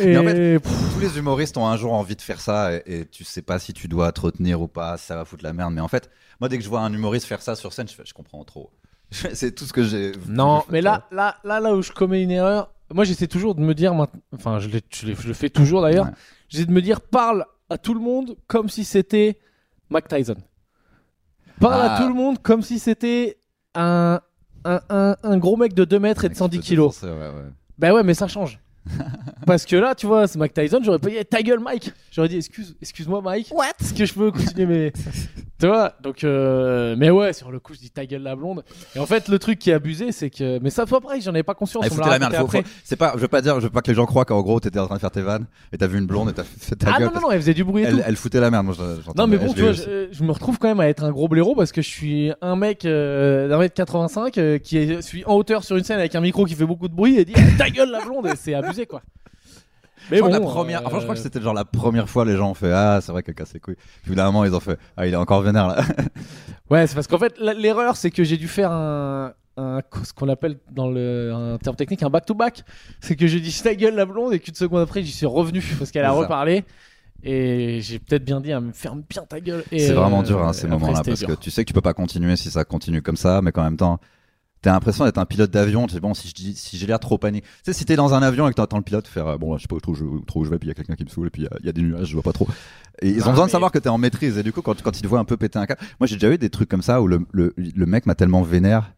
Et Mais en fait, pff, Tous les humoristes ont un jour envie de faire ça et, et tu sais pas si tu dois te retenir ou pas, ça va foutre la merde. Mais en fait, moi dès que je vois un humoriste faire ça sur scène, je, fais, je comprends trop. [laughs] C'est tout ce que j'ai. non, mais là, là, là, là où je commets une erreur, moi, j'essaie toujours de me dire, enfin, je, le fais toujours d'ailleurs, Ouais. j'essaie de me dire, parle à tout le monde comme si c'était Mike Tyson. Parle Ah. à tout le monde comme si c'était un, un, un, un gros mec de 2 mètres et de Mec, 110 tu peux kilos. ouais, ouais. Bah ouais, mais ça change. [laughs] Parce que là, tu vois, c'est Mike Tyson, j'aurais pas dit ta gueule, Mike. J'aurais dit excuse, excuse-moi, Mike. What? Est-ce que je peux continuer mes. [laughs] tu vois Donc, euh, mais ouais, sur le coup, je dis ta gueule, la blonde. Et en fait, le truc qui est abusé, c'est que. Mais ça, pas pareil, j'en avais pas conscience. Ah, on me l'a merde. après. faut- C'est pas, je veux pas dire, je veux pas que les gens croient qu'en gros t'étais en train de faire tes vannes et t'as vu une blonde et t'as fait ta Ah gueule. non, non, non, elle faisait du bruit et elle, tout. elle foutait la merde. Moi, Non mais bon tu vois je, me retrouve quand même à être un gros blaireau parce que je suis un mec euh, d'un mètre 85 euh, qui est, suis en hauteur sur une scène avec un micro qui fait beaucoup de bruit et dit Ah, ta gueule la blonde et c'est abusé quoi. Mais bon, la première, euh, enfin, je crois que c'était genre la première fois les gens ont fait ah c'est vrai qu'elle casse les couilles. Puis au bout d'un moment ils ont fait ah il est encore vénère là. [laughs] Ouais, c'est parce qu'en fait, l'erreur, c'est que j'ai dû faire un, un- ce qu'on appelle dans le un terme technique un back-to-back. C'est que j'ai dit ta gueule la blonde et qu'une seconde après, j'y suis revenu parce qu'elle a reparlé. Et j'ai peut-être bien dit, à me ferme bien ta gueule. C'est vraiment euh, dur hein, ces moments-là parce dur. que tu sais que tu peux pas continuer si ça continue comme ça, mais qu'en même temps t'as l'impression d'être un pilote d'avion. Tu sais bon si je dis si j'ai l'air trop paniqué. Tu sais si t'es dans un avion et que t'entends le pilote faire euh, bon là, je sais pas trop où je, trop où je vais puis il y a quelqu'un qui me saoule et puis il y a- il y, a des nuages je vois pas trop. Et ils ont Ah, besoin de savoir que t'es en maîtrise et du coup quand quand ils te voient un peu péter un câble. Moi j'ai déjà eu des trucs comme ça où le le, le mec m'a tellement vénère.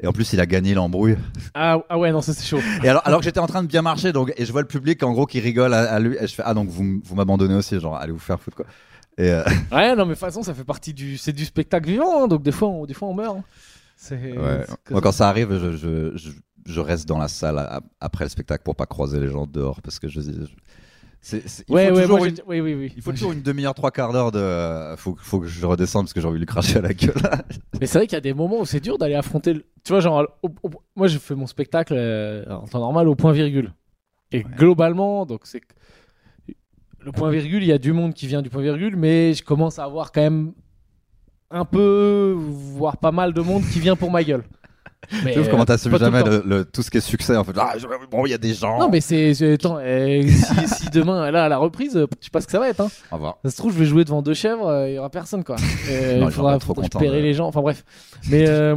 Et en plus, il a gagné l'embrouille. Ah, ah ouais, non, ça c'est chaud. Et alors, alors que j'étais en train de bien marcher, donc, et je vois le public en gros qui rigole à, à lui, et je fais, ah, donc vous, vous m'abandonnez aussi, genre, allez vous faire foutre, quoi. Et, euh, Ouais, non, mais de toute façon, ça fait partie du, c'est du spectacle vivant, hein, donc des fois, on, des fois, on meurt. hein. Ouais. Moi, quand ça arrive, je, je, je, je reste dans la salle après le spectacle pour pas croiser les gens dehors, parce que je il Ouais, faut ouais, toujours moi, une- j'ai- oui, oui, oui. il faut toujours une demi-heure, trois quarts d'heure de, faut, faut que je redescende parce que j'ai envie de lui cracher à la gueule. [laughs] Mais c'est vrai qu'il y a des moments où c'est dur d'aller affronter. le- Tu vois, genre, au- au- moi, j'ai fait mon spectacle euh, en temps normal au point virgule. Et globalement, donc c'est le point virgule, il y a du monde qui vient du point virgule, mais je commence à avoir quand même un peu, voire pas mal de monde qui vient pour ma gueule. Mais, Tu vois comment euh, t'assumes tout le jamais temps. le, le- tout ce qui est succès, en fait. Ah, je- bon, il y a des gens. Non, mais c'est. Attends, euh, si, [laughs] si demain, là, à la reprise, euh, je sais pas ce que ça va être. Hein. Au revoir. Ça se trouve, je vais jouer devant deux chèvres, euh, il y aura personne, quoi. [laughs] Euh, Non, il faudra, trop les gens. Enfin bref. Mais euh,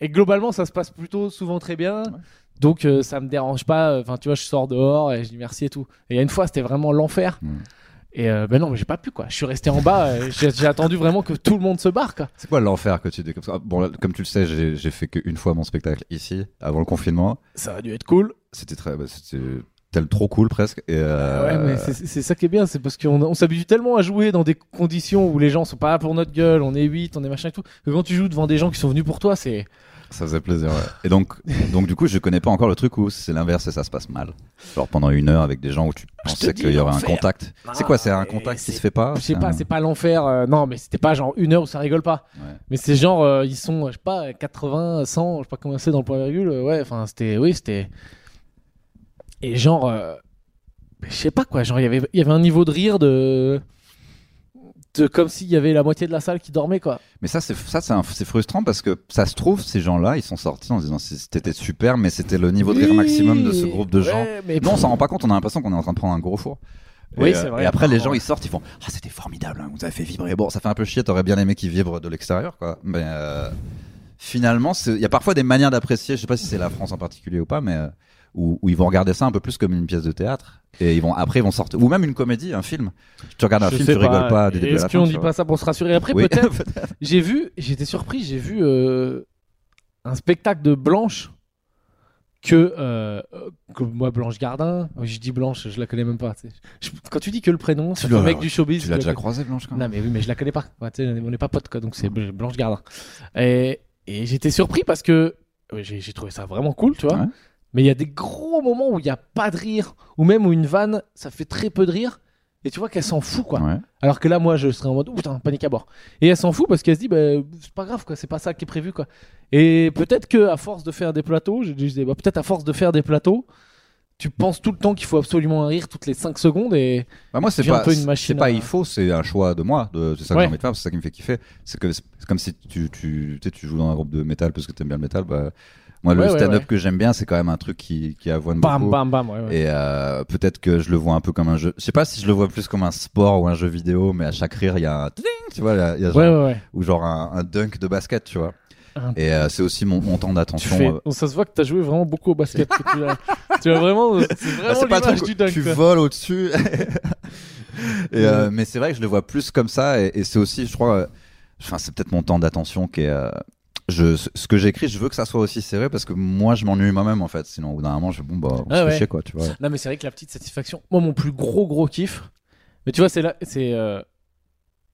et globalement, ça se passe plutôt souvent très bien. Donc euh, ça me dérange pas. Enfin, tu vois, je sors dehors et je dis merci et tout. Et il y a une fois, c'était vraiment l'enfer. Mm. Et euh, ben non, mais j'ai pas pu quoi. Je suis resté en bas. euh, j'ai j'ai attendu vraiment que tout le monde se barre, quoi. C'est quoi l'enfer que tu dis comme ça? Bon, là, comme tu le sais, j'ai j'ai fait qu'une fois mon spectacle ici, avant le confinement. Ça a dû être cool. C'était très, bah, c'était tel trop cool presque. Et euh, Ouais, mais c'est- c'est ça qui est bien, c'est parce qu'on on s'habitue tellement à jouer dans des conditions où les gens sont pas là pour notre gueule, on est 8, on est machin et tout, que quand tu joues devant des gens qui sont venus pour toi, c'est. Ça faisait plaisir. Ouais. Et donc, donc du coup, je connais pas encore le truc où c'est l'inverse et ça se passe mal. Genre pendant une heure avec des gens où tu pensais qu'il y aurait un contact. Non, c'est quoi C'est un contact qui se fait pas Je sais pas, un- c'est pas l'enfer. euh, non, mais c'était pas genre une heure où ça rigole pas. Ouais. Mais c'est genre, euh, ils sont, je sais pas, 80, 100, je sais pas comment c'est dans le point virgule. euh, ouais, enfin, c'était, oui, c'était. Et genre, euh, je sais pas quoi, genre, il y avait- il y avait un niveau de rire de. Comme s'il y avait la moitié de la salle qui dormait, quoi. Mais ça, c'est ça, c'est c'est frustrant parce que ça se trouve, ces gens-là, ils sont sortis en disant c'était super, mais c'était le niveau de rire Oui, maximum de ce groupe de ouais, gens. mais Non, on s'en rend pas compte, on a l'impression qu'on est en train de prendre un gros four. Oui, Et, c'est euh, vrai. Et après, les gens, Ouais. ils sortent, ils font Ah, c'était formidable, hein, vous avez fait vibrer. Bon, ça fait un peu chier, t'aurais bien aimé qu'ils vibrent de l'extérieur, quoi. Mais euh, finalement, c'est- il y a parfois des manières d'apprécier, je sais pas si c'est la France en particulier ou pas, mais euh, où, où ils vont regarder ça un peu plus comme une pièce de théâtre. Et ils vont, après, ils vont sortir. Ou même une comédie, un film. Tu regardes un Je film, tu rigoles pas des Est-ce qu'on dit pas ça pour se rassurer Après, Oui. [laughs] peut-être. J'ai vu, j'étais surpris, j'ai vu euh, un spectacle de Blanche que, euh, que moi, Blanche Gardin. Je dis Blanche, je la connais même pas. Je- quand tu dis que le prénom, c'est le mec du showbiz. Tu l'as déjà croisé, Blanche quand même Non, mais oui, mais je la connais pas. Ouais, on n'est pas potes, quoi. Donc c'est Blanche Gardin. Et, et j'étais surpris parce que j'ai j'ai trouvé ça vraiment cool, tu vois. Ouais. Mais il y a des gros moments où il n'y a pas de rire, ou même où une vanne, ça fait très peu de rire. Et tu vois qu'elle s'en fout, quoi. Ouais. Alors que là, moi, je serais en mode, putain, panique à bord. Et elle s'en fout parce qu'elle se dit, bah, c'est pas grave, quoi, c'est pas ça qui est prévu, quoi. Et peut-être que à force de faire des plateaux, je disais, bah, peut-être à force de faire des plateaux, tu penses tout le temps qu'il faut absolument un rire toutes les 5 secondes et. Bah moi c'est pas peu une c'est machine pas à- il faut c'est un choix de moi de c'est ça que Ouais. j'ai envie de faire c'est ça qui me fait kiffer c'est que c'est comme si tu tu tu sais, tu joues dans un groupe de métal parce que t'aimes bien le métal bah moi le Ouais, stand-up ouais. que j'aime bien c'est quand même un truc qui qui avoine Bam, beaucoup bam, bam, ouais, ouais. et euh, peut-être que je le vois un peu comme un jeu je sais pas si je le vois plus comme un sport ou un jeu vidéo mais à chaque rire il y a un ting, tu vois y a- genre, ou genre un, un dunk de basket tu vois et euh, c'est aussi mon, mon temps Tu d'attention fais... euh, Ça se voit que t'as joué vraiment beaucoup au basket. tu, as... tu as vraiment. C'est Bah, vraiment c'est pas du dunk. tu voles au-dessus. [laughs] et, euh, mais c'est vrai que je le vois plus comme ça, et, et c'est aussi, je crois, enfin, c'est peut-être mon temps d'attention qui est. je, ce que j'écris, je veux que ça soit aussi serré parce que moi, je m'ennuie moi-même en fait. Sinon, au bout d'un moment, je bon, bah, on Ah se fait chier quoi, tu vois. Non, mais c'est vrai que la petite satisfaction. Moi, mon plus gros, gros kiff. Mais tu vois, c'est là. C'est. euh,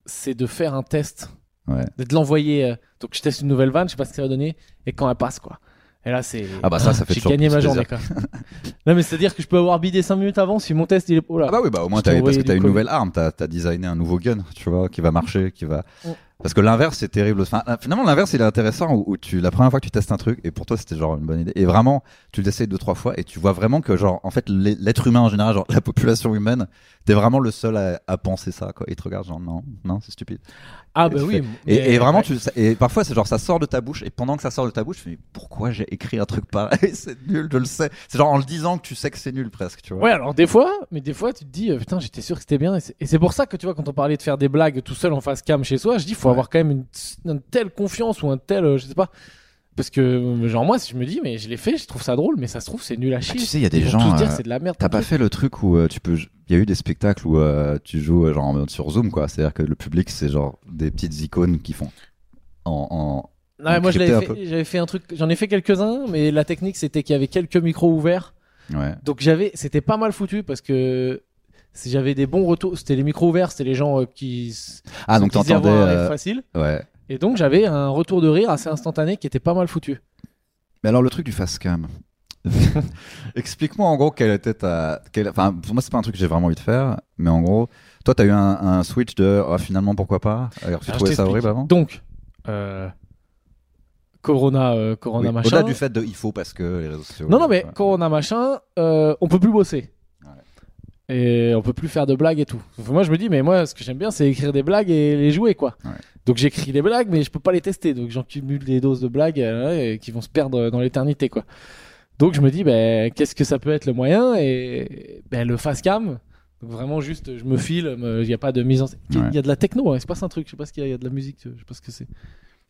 C'est de faire un test. Ouais. De l'envoyer. euh, Donc, je teste une nouvelle vanne, je sais pas ce que ça va donner. Et quand elle passe, quoi. Et là, c'est. Ah bah ça, ça fait J'ai gagné ma journée, quoi. [laughs] non, mais c'est-à-dire que je peux avoir bidé 5 minutes avant si mon test il est. Oh là. Ah bah oui, bah au moins, t'as- parce que t'as une nouvelle arme, t'as as designé un nouveau gun, tu vois, qui va marcher, qui va. Mm. Parce que l'inverse, c'est terrible. Finalement, l'inverse, il est intéressant où, tu, la première fois que tu testes un truc, et pour toi, c'était genre une bonne idée. Et vraiment, tu l'essayes deux, trois fois, et tu vois vraiment que, genre, en fait, l'être humain en général, genre, [laughs] la population humaine, t'es vraiment le seul à, à penser ça, quoi. Ils te regardent, genre, non, non, c'est stupide. Ah, bah oui. mais- Et, et vraiment, ouais. tu, et parfois, c'est genre, ça sort de ta bouche, et pendant que ça sort de ta bouche, tu fais, pourquoi j'ai écrit un truc pareil? [laughs] c'est nul, je le sais. C'est genre en le disant que tu sais que c'est nul presque, tu vois. Ouais, alors des fois, mais des fois, tu te dis, euh, putain, j'étais sûr que c'était bien. Et c'est- pour ça que tu vois, quand on parlait de faire des blagues tout seul en face cam chez soi, je dis, faut Ouais. avoir quand même une, une telle confiance ou un tel, euh, je sais pas. Parce que, euh, genre, moi, si je me dis, mais je l'ai fait, je trouve ça drôle, mais ça se trouve, c'est nul à chier. tu sais, il y a des Ils gens, tous dire, euh, c'est de la merde. T'as pas fait le truc où euh, tu peux. Il y a eu des spectacles où euh, tu joues genre sur Zoom, quoi. C'est-à-dire que le public, c'est genre des petites icônes qui font en. en... Moi, je l'avais encrypté un fait, j'avais fait un truc, j'en ai fait quelques-uns, mais la technique, c'était qu'il y avait quelques micros ouverts. Ouais. Donc j'avais, c'était pas mal foutu parce que si j'avais des bons retours, c'était les micros ouverts, c'était les gens euh, qui Ah, donc t'entendais. euh, facile. Ouais. Et donc j'avais un retour de rire assez instantané qui était pas mal foutu. Mais alors, le truc du face cam. [laughs] Explique-moi en gros quelle était ta. quelle- Enfin, pour moi, c'est pas un truc que j'ai vraiment envie de faire, mais en gros, toi, t'as eu un, un switch de. Ah, finalement, pourquoi pas? Alors, tu Alors, trouvais ça horrible avant? Donc, euh, Corona, euh, Corona Oui, machin. Au-delà du fait de il faut parce que les réseaux sociaux. Non, non, mais ouais. Corona machin, euh, on peut plus bosser. Et on peut plus faire de blagues et tout. Moi, je me dis, mais moi, ce que j'aime bien, c'est écrire des blagues et les jouer, quoi. Ouais. Donc, j'écris des blagues, mais je peux pas les tester. Donc, j'en cumule des doses de blagues euh, qui vont se perdre dans l'éternité, quoi. Donc, je me dis, ben, qu'est-ce que ça peut être le moyen Et ben, le face cam. Donc, vraiment, juste, je me filme, il n'y a pas de mise en scène. Il y a- Ouais. il y a de la techno, hein, il se passe un truc. Je sais pas ce qu'il y a, il y a de la musique, je sais pas ce que c'est.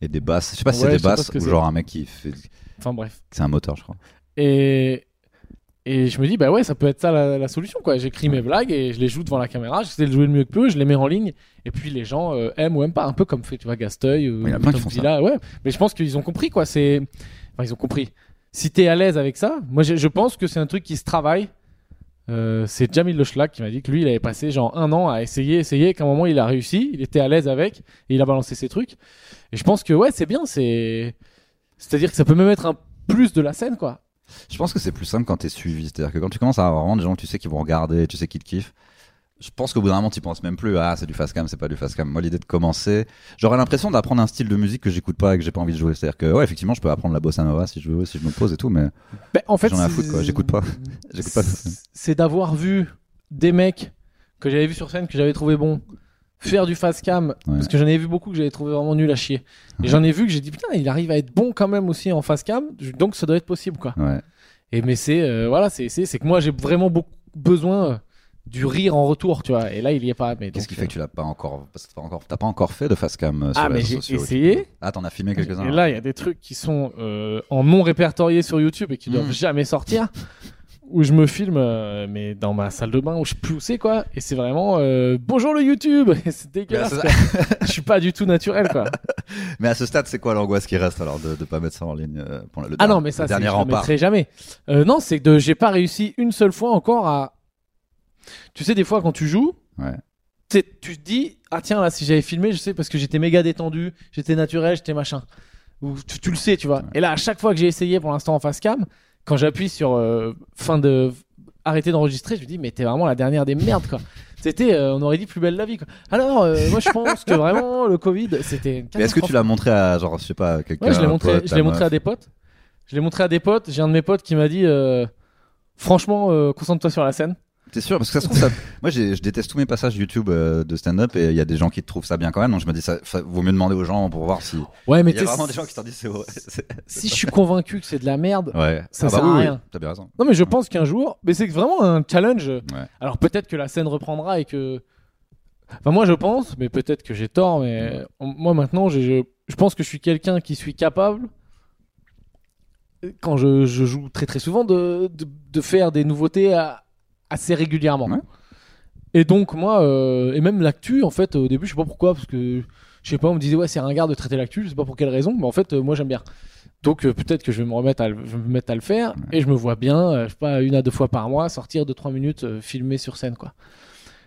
Et des basses. Je sais pas si Ouais, c'est des basses ou genre un mec qui fait. Enfin, bref. C'est un moteur, je crois. Et, et je me dis, bah ouais, ça peut être ça la, la solution, quoi. J'écris mes blagues et je les joue devant la caméra, j'essaie de jouer le mieux que peu, je les mets en ligne, et puis les gens euh, aiment ou aiment pas, un peu comme fait, tu vois, Gasteuil, ou. Villa, ouais. Mais je pense qu'ils ont compris, quoi. C'est, enfin, ils ont compris. Si t'es à l'aise avec ça, moi, je, je pense que c'est un truc qui se travaille. Euh, c'est Jamil Le Schlag qui m'a dit que lui, il avait passé genre un an à essayer, essayer, qu'à un moment, il a réussi, il était à l'aise avec, et il a balancé ses trucs. Et je pense que, ouais, c'est bien, c'est, c'est-à-dire que ça peut même être un plus de la scène, quoi. Je pense que c'est plus simple quand t'es suivi. C'est-à-dire que quand tu commences à avoir vraiment des gens que tu sais qui vont regarder, tu sais qui te kiffent, je pense qu'au bout d'un moment, tu penses même plus, ah, c'est du fast cam, c'est pas du fast cam. Moi, l'idée de commencer, j'aurais l'impression d'apprendre un style de musique que j'écoute pas et que j'ai pas envie de jouer. C'est-à-dire que, ouais, effectivement, je peux apprendre la bossa nova si je veux, si je me pose et tout, mais Ben, en fait, J'en ai à foutre, quoi. J'écoute pas. J'écoute pas. c'est- d'avoir vu des mecs que j'avais vu sur scène, que j'avais trouvé bons, faire du fast cam, Ouais. parce que j'en ai vu beaucoup que j'avais trouvé vraiment nul à chier. Et j'en ai vu que j'ai dit, putain, il arrive à être bon quand même aussi en fast cam, donc ça doit être possible, quoi. ouais. Et mais c'est, euh, voilà, c'est, c'est, que moi j'ai vraiment beaucoup besoin euh, du rire en retour, tu vois. Et là, il y est pas. Mais Qu'est-ce qui fait que tu l'as pas encore, parce que t'as encore, t'as pas encore fait de fast cam euh, sur Ah, les mais j'ai essayé. Ah, t'en as filmé quelques-uns. Et là, il y a des trucs qui sont en non répertoriés sur YouTube et qui doivent Mm. jamais sortir. [laughs] où je me filme, euh, mais dans ma salle de bain où je où c'est quoi. Et c'est vraiment euh, bonjour le YouTube. Et [laughs] c'est dégueulasse. Quoi. je suis pas du tout naturel quoi. [laughs] Mais à ce stade, c'est quoi l'angoisse qui reste alors de ne pas mettre ça en ligne euh, pour le Ah non, mais ça, dernier je mettrai jamais. Euh, non, c'est que j'ai pas réussi une seule fois encore à. Tu sais, des fois quand tu joues, Ouais. tu te dis ah tiens là si j'avais filmé, je sais parce que j'étais méga détendu, j'étais naturel, j'étais machin. Ou tu, tu le sais, tu vois. Et là, à chaque fois que j'ai essayé pour l'instant en face cam, quand j'appuie sur euh, fin de arrêter d'enregistrer, je me dis mais t'es vraiment la dernière des merdes quoi. C'était, euh, on aurait dit plus belle la vie quoi. Alors, euh, moi je pense que vraiment le Covid, c'était. Mais est-ce que tu l'as montré à genre je sais pas quelqu'un Ouais, je l'ai montré, pote, je l'ai montré meuf à des potes. Je l'ai montré à des potes. J'ai un de mes potes qui m'a dit, euh, franchement, euh, concentre-toi sur la scène. T'es sûr Parce que ça se trouve, ça... [laughs] moi je déteste tous mes passages YouTube euh, de stand-up et il y a des gens qui trouvent ça bien quand même. Donc je me dis, ça, vaut mieux demander aux gens pour voir si. Ouais, mais Il y a vraiment des gens qui t'en disent c'est vrai. c'est- si je suis convaincu que c'est de la merde, Ouais. Ça Ah bah sert oui, à oui, rien. T'as bien raison. non mais je pense qu'un jour, mais c'est vraiment un challenge. Ouais. Alors peut-être que la scène reprendra et que, enfin moi je pense, mais peut-être que j'ai tort. Mais moi maintenant, je, je, je pense que je suis quelqu'un qui suis capable. Quand je, je joue très très souvent, de, de, de faire des nouveautés à- assez régulièrement. Ouais. Et donc moi, euh, et même l'actu, en fait, au début, je sais pas pourquoi, parce que je sais pas, on me disait ouais c'est ringard de traiter l'actu, je sais pas pour quelle raison, mais en fait, euh, moi j'aime bien. Donc euh, peut-être que je vais me remettre à le, je vais me mettre à le faire, et je me vois bien, je sais pas, une à deux fois par mois, sortir de trois minutes, filmer sur scène, quoi.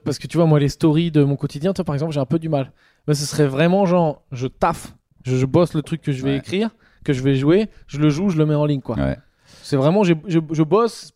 Parce que tu vois, moi les stories de mon quotidien, toi par exemple, j'ai un peu du mal. Mais ce serait vraiment genre, je taffe, je, je bosse le truc que je vais Ouais. écrire, que je vais jouer, je le joue, je le mets en ligne, quoi. C'est vraiment, j'ai- je, je bosse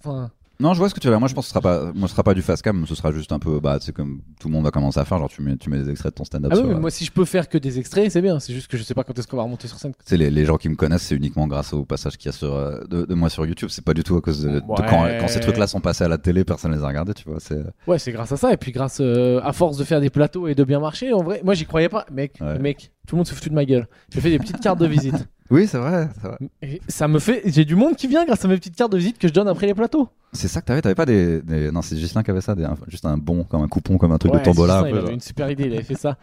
enfin. Non, je vois ce que tu veux dire. Moi, je pense que ce sera pas, moi, ce sera pas du fast cam. Ce sera juste un peu, bah, c'est comme tout le monde va commencer à faire. Genre, tu mets, tu mets des extraits de ton stand-up. Ah oui, mais euh, moi si je peux faire que des extraits, c'est bien. C'est juste que je sais pas quand est-ce qu'on va remonter sur scène. Sais, les, les gens qui me connaissent, c'est uniquement grâce au passage qu'il y a sur, euh, de, de moi sur YouTube. C'est pas du tout à cause de, quand, quand ces trucs-là sont passés à la télé, personne les a regardés, tu vois. C'est, Ouais, c'est grâce à ça. Et puis grâce euh, à force de faire des plateaux et de bien marcher, en vrai, moi j'y croyais pas. Mec, Ouais. mec, tout le monde se foutu de ma gueule. J'ai fait des petites cartes de visite. [laughs] Oui, c'est vrai, c'est vrai. Et ça me fait. J'ai du monde qui vient grâce à mes petites cartes de visite que je donne après les plateaux. C'est ça que t'avais, t'avais pas des, des- non, c'est Gislain qui avait ça, des- juste un bon, comme un coupon, comme un truc Ouais, de tombola. Un il avait une super idée, il avait fait ça.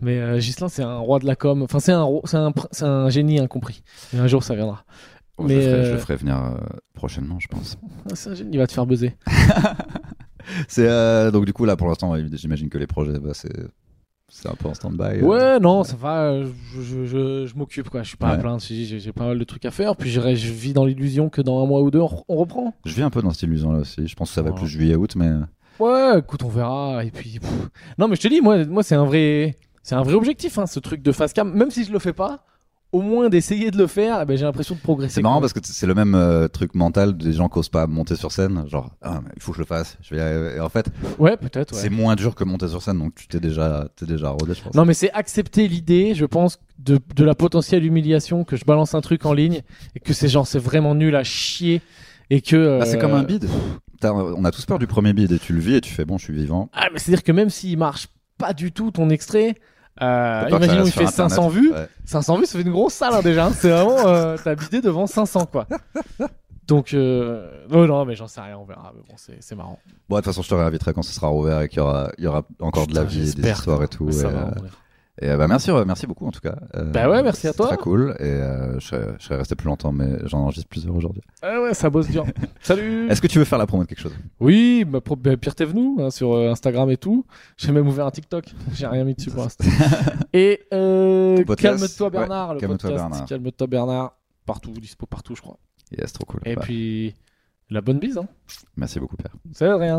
Mais euh, Ghislain, c'est un roi de la com. Enfin, c'est un, ro- c'est un, pr- c'est un génie incompris. Et un jour, ça viendra. Oh, mais, je, le ferai, je euh, le ferai venir euh, prochainement, je pense. Ah, C'est un génie, il va te faire buzzer. [laughs] C'est euh, donc du coup là pour l'instant, j'imagine que les projets, bah, c'est c'est un peu en stand-by. euh. Ouais, non, ça va. euh, Je, je, je, je m'occupe, quoi. Je suis pas à Ouais. plaindre. J'ai, pas mal de trucs à faire. Puis je, je vis dans l'illusion que dans un mois ou deux, on, on reprend. Je vis un peu dans cette illusion là aussi. Je pense que ça va Ouais. plus juillet-août, mais Ouais, écoute, on verra. Et puis, pff. non, mais je te dis, moi, moi, c'est un vrai, c'est un vrai objectif, hein, ce truc de face cam. Même si je le fais pas, au moins d'essayer de le faire, eh ben, j'ai l'impression de progresser. c'est marrant parce que c'est le même euh, truc mental des gens qui osent pas monter sur scène. Genre, ah, il faut que je le fasse. Je vais. Et en fait, Ouais, peut-être. ouais. c'est moins dur que monter sur scène, donc tu t'es déjà, t'es déjà rodé, je pense. Non, mais c'est accepter l'idée, je pense, de, de la potentielle humiliation que je balance un truc en ligne et que c'est genre, c'est vraiment nul à chier et que. Bah, c'est euh, comme un bide. T'as- On a tous peur du premier bide et tu le vis et tu fais bon, je suis vivant. Ah, mais c'est-à-dire que même s'il marche pas du tout ton extrait, euh, imaginons il fait 500 Internet. vues. Ouais. 500 vues, ça fait une grosse salle hein, déjà. hein. C'est vraiment, euh, t'as bidé devant 500 quoi. Donc, euh... oh, non, mais j'en sais rien, on verra. Bon, c'est c'est marrant. Bon, de toute façon, je te réinviterai quand ce sera rouvert et qu'il y aura, il y aura encore de la vie, des histoires et tout. Et, va. Et euh, bah merci, euh, merci beaucoup en tout cas. Euh, Bah ouais, merci à c'est toi. Très cool. Et je, serais, je serais resté plus longtemps, mais j'en enregistre plusieurs aujourd'hui. Ah ouais, ça bosse dur. [laughs] Salut. Est-ce que tu veux faire la promo de quelque chose? Oui, bah, Pierre Thévenoud hein, sur Instagram et tout. J'ai même ouvert un TikTok. J'ai rien mis dessus pour l'instant. [laughs] et Calme-toi Bernard, Ouais, le Calme-toi podcast. Bernard. Calme-toi Bernard. Partout, dispo partout, je crois. Yes, trop cool. Et Bah, puis, la bonne bise. Hein. Merci beaucoup, Père. C'est rien.